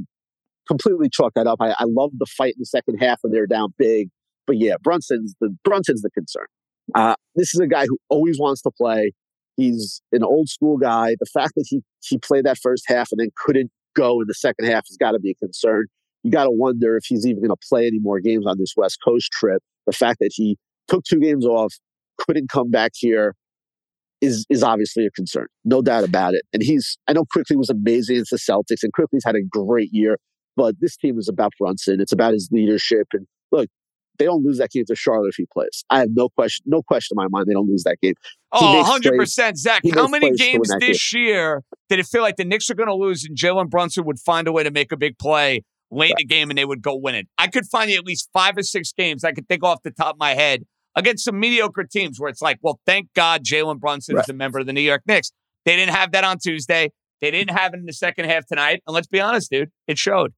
completely chalk that up. I, I love the fight in the second half when they're down big. But yeah, Brunson's the Brunson's the concern. Uh, this is a guy who always wants to play. He's an old school guy. The fact that he he played that first half and then couldn't go in the second half has got to be a concern. You got to wonder if he's even going to play any more games on this West Coast trip. The fact that he took two games off, couldn't come back here, is is obviously a concern, no doubt about it. And he's I know Quickley was amazing against the Celtics, and Quickley's had a great year. But this team is about Brunson. It's about his leadership. And look, they don't lose that game to Charlotte if he plays. I have no question, no question in my mind they don't lose that game. Oh, 100 percent, Zach. How many games this game. year did it feel like the Knicks are going to lose and Jalen Brunson would find a way to make a big play late right. in the game and they would go win it? I could find you at least five or six games I could think off the top of my head against some mediocre teams where it's like, well, thank God Jalen Brunson right. is a member of the New York Knicks. They didn't have that on Tuesday. They didn't have it in the second half tonight. And let's be honest, dude, it showed.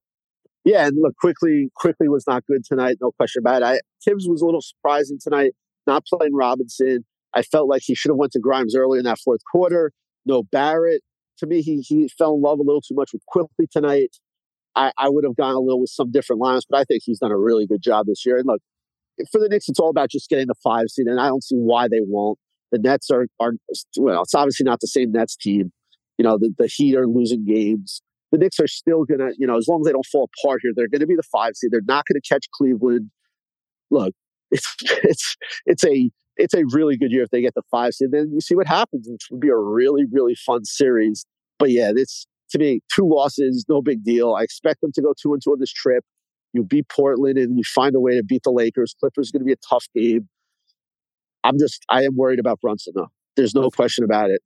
Yeah, and look, Quickley, Quickley was not good tonight, no question about it. I, Thibs was a little surprising tonight, not playing Robinson. I felt like he should have went to Grimes early in that fourth quarter. No Barrett. To me, he he fell in love a little too much with Quickley tonight. I, I would have gone a little with some different lines, but I think he's done a really good job this year. And look, for the Knicks, it's all about just getting the five seed, and I don't see why they won't. The Nets are are well, it's obviously not the same Nets team. You know, the, the Heat are losing games the Knicks are still going to, you know, as long as they don't fall apart here, they're going to be the five seed. They're not going to catch Cleveland. Look, it's [laughs] it's it's a it's a really good year if they get the five seed. Then you see what happens, which would be a really really fun series. But yeah, it's to me two losses, no big deal. I expect them to go two and two on this trip. You beat Portland and you find a way to beat the Lakers. Clippers is going to be a tough game. I'm just I am worried about Brunson though. There's no question about it.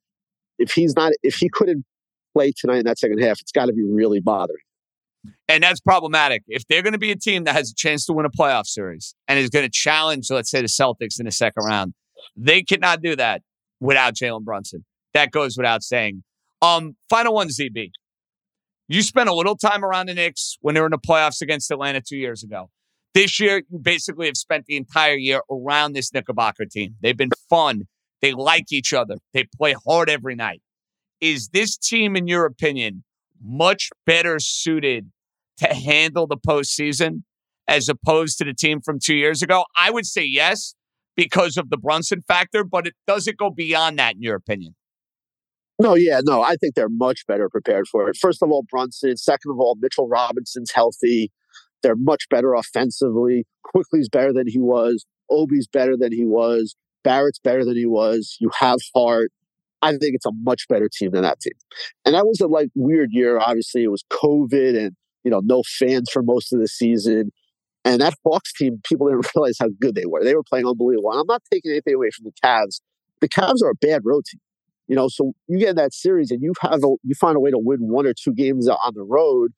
If he's not, if he couldn't play tonight in that second half, it's got to be really bothering. And that's problematic. If they're going to be a team that has a chance to win a playoff series and is going to challenge, let's say, the Celtics in the second round, they cannot do that without Jalen Brunson. That goes without saying. Um, final one, ZB. You spent a little time around the Knicks when they were in the playoffs against Atlanta two years ago. This year, you basically have spent the entire year around this Knickerbocker team. They've been fun. They like each other. They play hard every night. Is this team, in your opinion, much better suited to handle the postseason as opposed to the team from two years ago? I would say yes because of the Brunson factor, but it does it go beyond that, in your opinion? No, yeah, no, I think they're much better prepared for it. First of all, Brunson. Second of all, Mitchell Robinson's healthy. They're much better offensively. Quickley's better than he was. Obi's better than he was. Barrett's better than he was. You have Hart. I think it's a much better team than that team. And that was a like weird year. Obviously, it was COVID and you know no fans for most of the season. And that Hawks team, people didn't [laughs] realize how good they were. They were playing unbelievable. And I'm not taking anything away from the Cavs. The Cavs are a bad road team. You know, so you get in that series and you have a, you find a way to win one or two games on the road,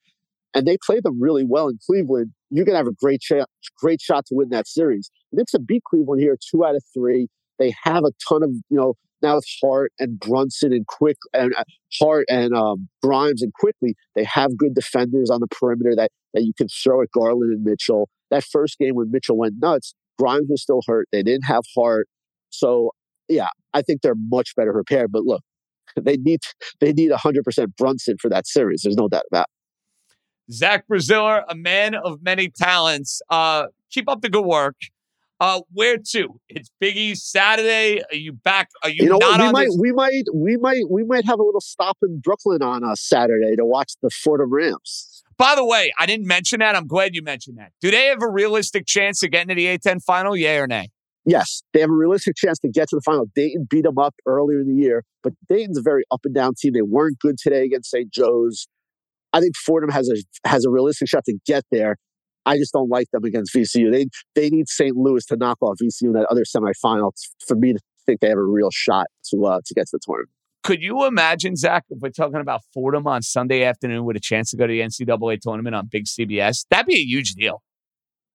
and they play them really well in Cleveland. You're gonna have a great shot, great shot to win that series. Knicks have beat Cleveland here two out of three. They have a ton of you know now with Hart and Brunson and Quick and uh, Hart and um, Grimes and Quickley, they have good defenders on the perimeter that that you can throw at Garland and Mitchell. That first game when Mitchell went nuts, Grimes was still hurt. They didn't have Hart, so yeah, I think they're much better prepared. But look, [laughs] they need they need hundred percent Brunson for that series. There's no doubt about. It. Zach Braziller, a man of many talents. Uh, keep up the good work. Uh, where to? It's Biggie Saturday. Are you back? Are you, you know not we on might, this? We might, we might, we might have a little stop in Brooklyn on a Saturday to watch the Fordham Rams. By the way, I didn't mention that. I'm glad you mentioned that. Do they have a realistic chance of getting to the A10 final? Yay or nay? Yes, they have a realistic chance to get to the final. Dayton beat them up earlier in the year, but Dayton's a very up and down team. They weren't good today against St. Joe's. I think Fordham has a has a realistic shot to get there. I just don't like them against VCU. They they need St. Louis to knock off VCU in that other semifinal for me to think they have a real shot to uh, to get to the tournament. Could you imagine, Zach, if we're talking about Fordham on Sunday afternoon with a chance to go to the NCAA tournament on big CBS? That'd be a huge deal.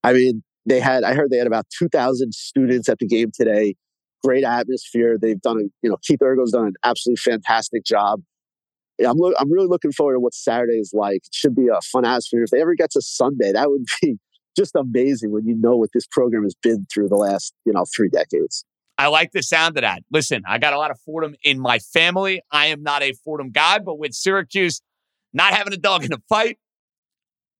I mean, they had, I heard they had about 2,000 students at the game today. Great atmosphere. They've done, a, you know, Keith Urgo's done an absolutely fantastic job. I'm, lo- I'm really looking forward to what Saturday is like. It should be a fun atmosphere. If they ever get to Sunday, that would be [laughs] just amazing when you know what this program has been through the last, you know, three decades. I like the sound of that. Listen, I got a lot of Fordham in my family. I am not a Fordham guy, but with Syracuse not having a dog in a fight,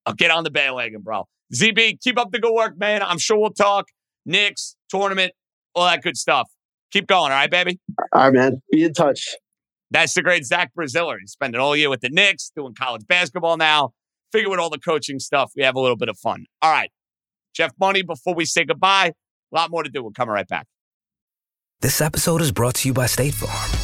I'll get on the bandwagon, bro. ZB, keep up the good work, man. I'm sure we'll talk Knicks, tournament, all that good stuff. Keep going, all right, baby? All right, man. Be in touch. That's the great Zach Braziller. He's spending all year with the Knicks, doing college basketball now. Figure with all the coaching stuff, we have a little bit of fun. All right. Jeff Money, before we say goodbye, a lot more to do. We'll come right back. This episode is brought to you by State Farm.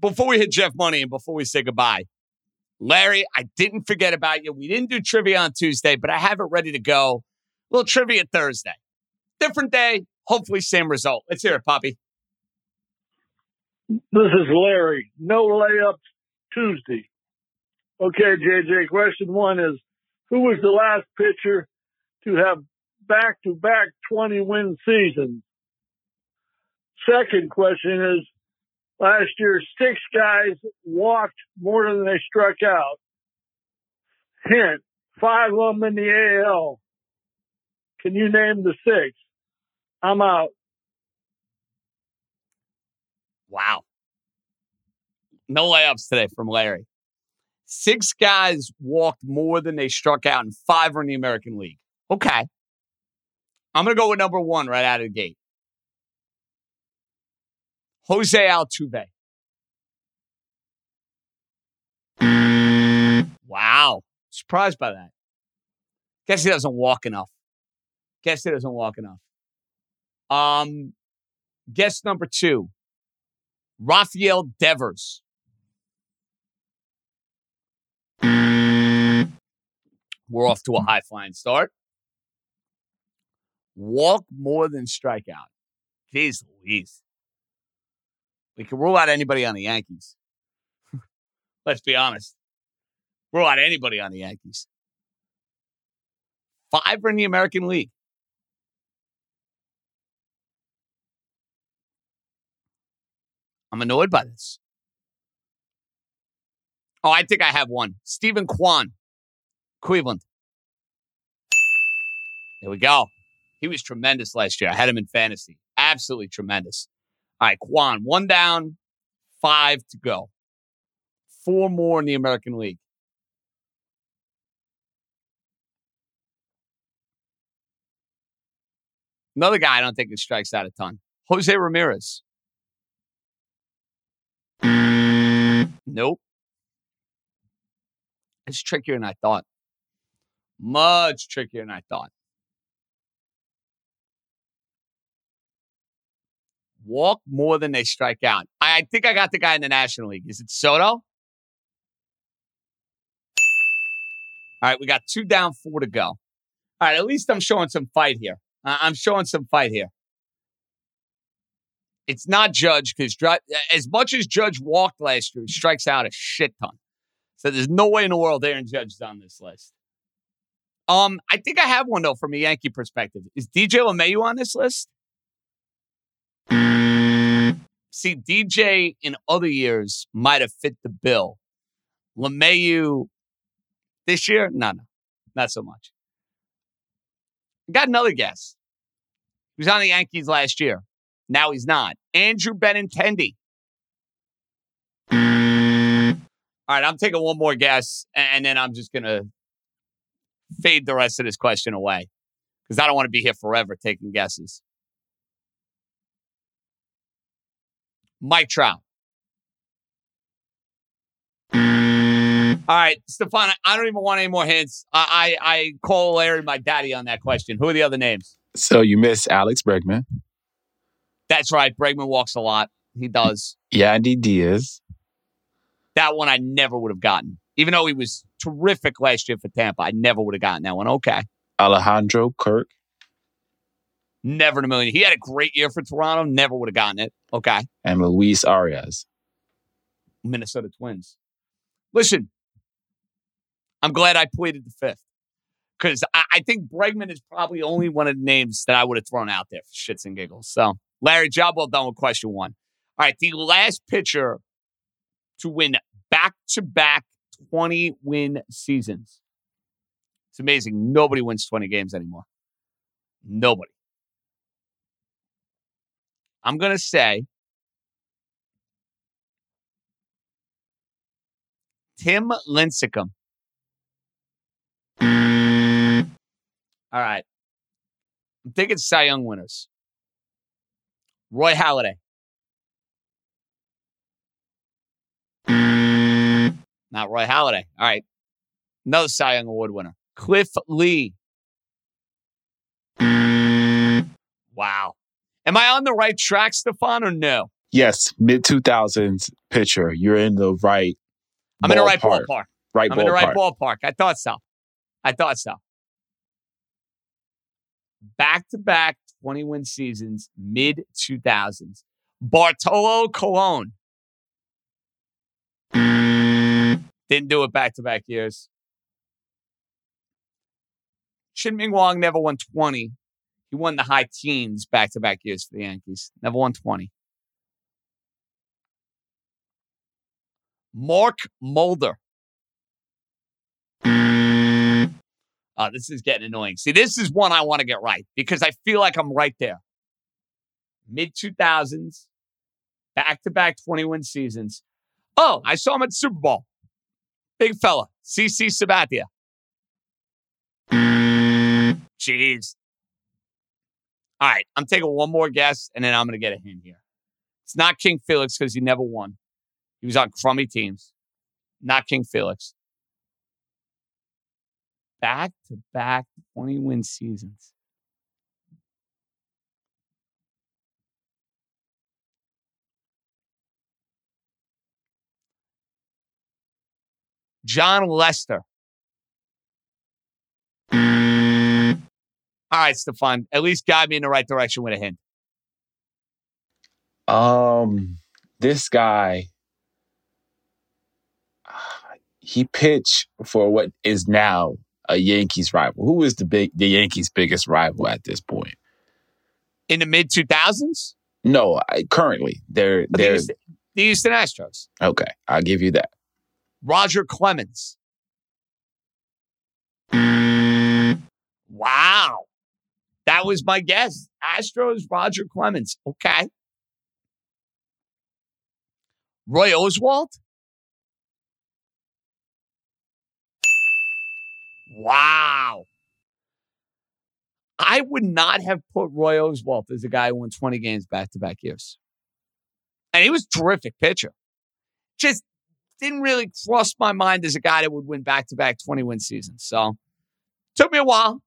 Before we hit Jeff Money and before we say goodbye, Larry, I didn't forget about you. We didn't do trivia on Tuesday, but I have it ready to go. A little trivia Thursday. Different day, hopefully same result. Let's hear it, Poppy. This is Larry. No layups Tuesday. Okay, JJ, question one is who was the last pitcher to have back to back 20 win seasons? Second question is last year, six guys walked more than they struck out. Hint, five of them in the AL. Can you name the six? I'm out. Wow. No layups today from Larry. Six guys walked more than they struck out, and five are in the American League. Okay. I'm going to go with number one right out of the gate. Jose Altuve. Wow. Surprised by that. Guess he doesn't walk enough. Guess he doesn't walk enough. Um, guess number two, Rafael Devers. We're off to a high flying start. Walk more than strike out. Jeez Louise. We can rule out anybody on the Yankees. [laughs] Let's be honest. Rule out anybody on the Yankees. Five are in the American League. I'm annoyed by this. Oh, I think I have one. Steven Kwan, Cleveland. There we go. He was tremendous last year. I had him in fantasy. Absolutely tremendous. All right, Kwan, one down, five to go. Four more in the American League. Another guy I don't think that strikes out a ton. Jose Ramirez. Nope. It's trickier than I thought. Much trickier than I thought. Walk more than they strike out. I think I got the guy in the National League. Is it Soto? All right, we got two down, four to go. All right, at least I'm showing some fight here. I'm showing some fight here. It's not Judge because as much as Judge walked last year, he strikes out a shit ton. So there's no way in the world Aaron Judge is on this list. Um, I think I have one though from a Yankee perspective. Is DJ LeMahieu on this list? See, DJ in other years might have fit the bill. LeMahieu this year, no, no, not so much. Got another guess. He was on the Yankees last year. Now he's not. Andrew Benintendi. All right, I'm taking one more guess, and then I'm just going to fade the rest of this question away because I don't want to be here forever taking guesses. Mike Trout. All right, Stefan, I don't even want any more hints. I, I, I call Larry my daddy on that question. Who are the other names? So you miss Alex Bregman. That's right. Bregman walks a lot. He does. Yandy Diaz. That one I never would have gotten. Even though he was terrific last year for Tampa, I never would have gotten that one. Okay. Alejandro Kirk. Never in a million. He had a great year for Toronto. Never would have gotten it. Okay. And Luis Arraez. Minnesota Twins. Listen, I'm glad I pleaded the fifth because I, I, think Bregman is probably only one of the names that I would have thrown out there for shits and giggles. So, Larry, job well done with question one. All right, the last pitcher to win back to back 20 win seasons. It's amazing. Nobody wins 20 games anymore. Nobody. I'm going to say Tim Lincecum. All right. I'm thinking Cy Young winners. Roy Halladay. Not Roy Halladay. All right. No Cy Young Award winner. Cliff Lee. Wow. Am I on the right track, Stefan, or no? Yes, mid 2000s pitcher. You're in the right. I'm in the right ballpark. Right I'm ballpark. in the right ballpark. I thought so. I thought so. Back to back 20 win seasons, mid 2000s. Bartolo Colon. Didn't do it back to back years. Chien-Ming Wang never won 20. He won the high teens back to back years for the Yankees. Never won 20. Mark Mulder. Uh, this is getting annoying. See, this is one I want to get right because I feel like I'm right there. Mid 2000s, back to back 21 seasons. Oh, I saw him at Super Bowl. Big fella, CC Sabathia. Jeez. All right, I'm taking one more guess and then I'm going to get a hint here. It's not King Felix because he never won. He was on crummy teams. Not King Felix. Back to back 20 win seasons. Jon Lester. All right, Stefan. At least guide me in the right direction with a hint. Um, this guy, he pitched for what is now a Yankees rival. Who is the big the Yankees' biggest rival at this point? In the mid two thousands? No, I, currently they're The they're Houston, the Houston Astros. okay. I'll give you that. Roger Clemens. Wow. That was my guess. Astros, Roger Clemens. Okay. Roy Oswalt? Wow. I would not have put Roy Oswalt as a guy who won 20 games back to back years. And he was a terrific pitcher. Just didn't really cross my mind as a guy that would win back to back 20 win seasons. So took me a while.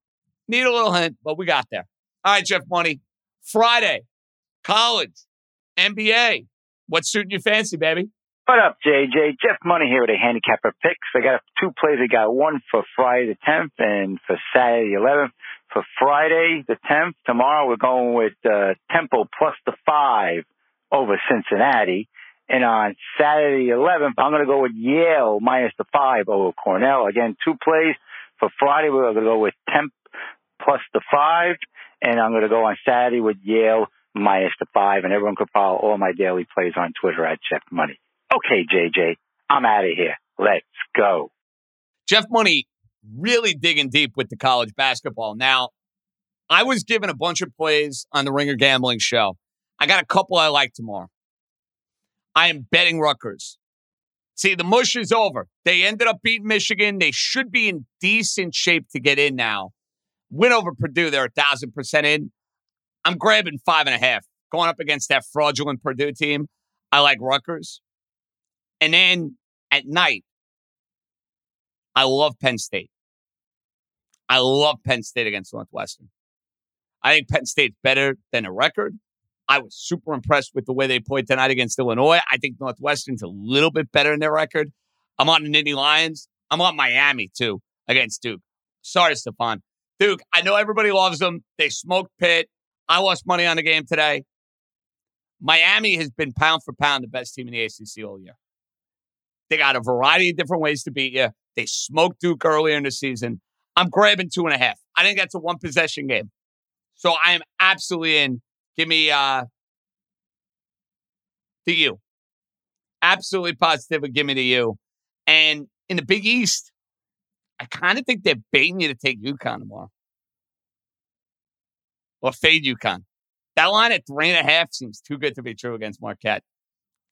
Need a little hint, but we got there. All right, Jeff Money. Friday, college, NBA. What's suiting your fancy, baby? What up, JJ? Jeff Money here with a handicapper picks. I got two plays. I got one for Friday the 10th and for Saturday the 11th. For Friday the 10th, tomorrow we're going with uh, Temple plus the five over Cincinnati. And on Saturday the 11th, I'm going to go with Yale minus the five over Cornell. Again, two plays. For Friday, we're going to go with Temp plus the five. And I'm going to go on Saturday with Yale minus the five. And everyone can follow all my daily plays on Twitter at Jeff Money. Okay, JJ, I'm out of here. Let's go. Jeff Money really digging deep with the college basketball. Now, I was given a bunch of plays on the Ringer Gambling Show. I got a couple I like tomorrow. I am betting Rutgers. See, the mush is over. They ended up beating Michigan. They should be in decent shape to get in now. Win over Purdue, they're a thousand percent in. I'm grabbing five and a half. Going up against that fraudulent Purdue team. I like Rutgers. And then at night, I love Penn State. I love Penn State against Northwestern. I think Penn State's better than a record. I was super impressed with the way they played tonight against Illinois. I think Northwestern's a little bit better in their record. I'm on the Nittany Lions. I'm on Miami too against Duke. Sorry, Stefan. Duke, I know everybody loves them. They smoked Pitt. I lost money on the game today. Miami has been pound for pound the best team in the ACC all year. They got a variety of different ways to beat you. They smoked Duke earlier in the season. I'm grabbing two and a half. I think that's a one possession game. So I am absolutely in. Give me uh the U. Absolutely positive. Give me to you. And in the Big East, I kind of think they're baiting you to take UConn tomorrow or fade UConn. That line at three and a half seems too good to be true against Marquette.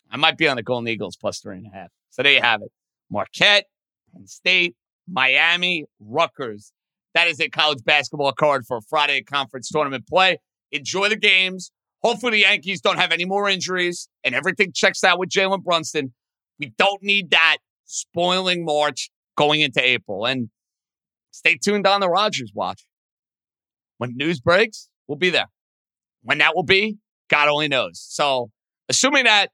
I might be on the Golden Eagles plus three and a half. So there you have it. Marquette, Penn State, Miami, Rutgers. That is a college basketball card for Friday conference tournament play. Enjoy the games. Hopefully, the Yankees don't have any more injuries and everything checks out with Jalen Brunson. We don't need that spoiling March going into April. And stay tuned on the Rodgers Watch. When news breaks, we'll be there. When that will be, God only knows. So, assuming that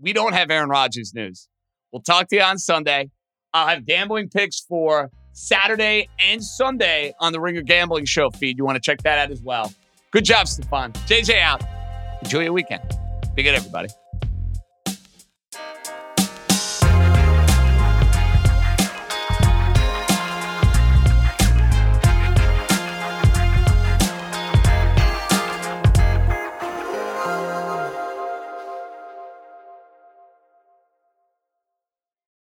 we don't have Aaron Rodgers news, we'll talk to you on Sunday. I'll have gambling picks for Saturday and Sunday on the Ringer Gambling Show feed. You want to check that out as well. Good job, Stefan. JJ out. Enjoy your weekend. Be good, everybody.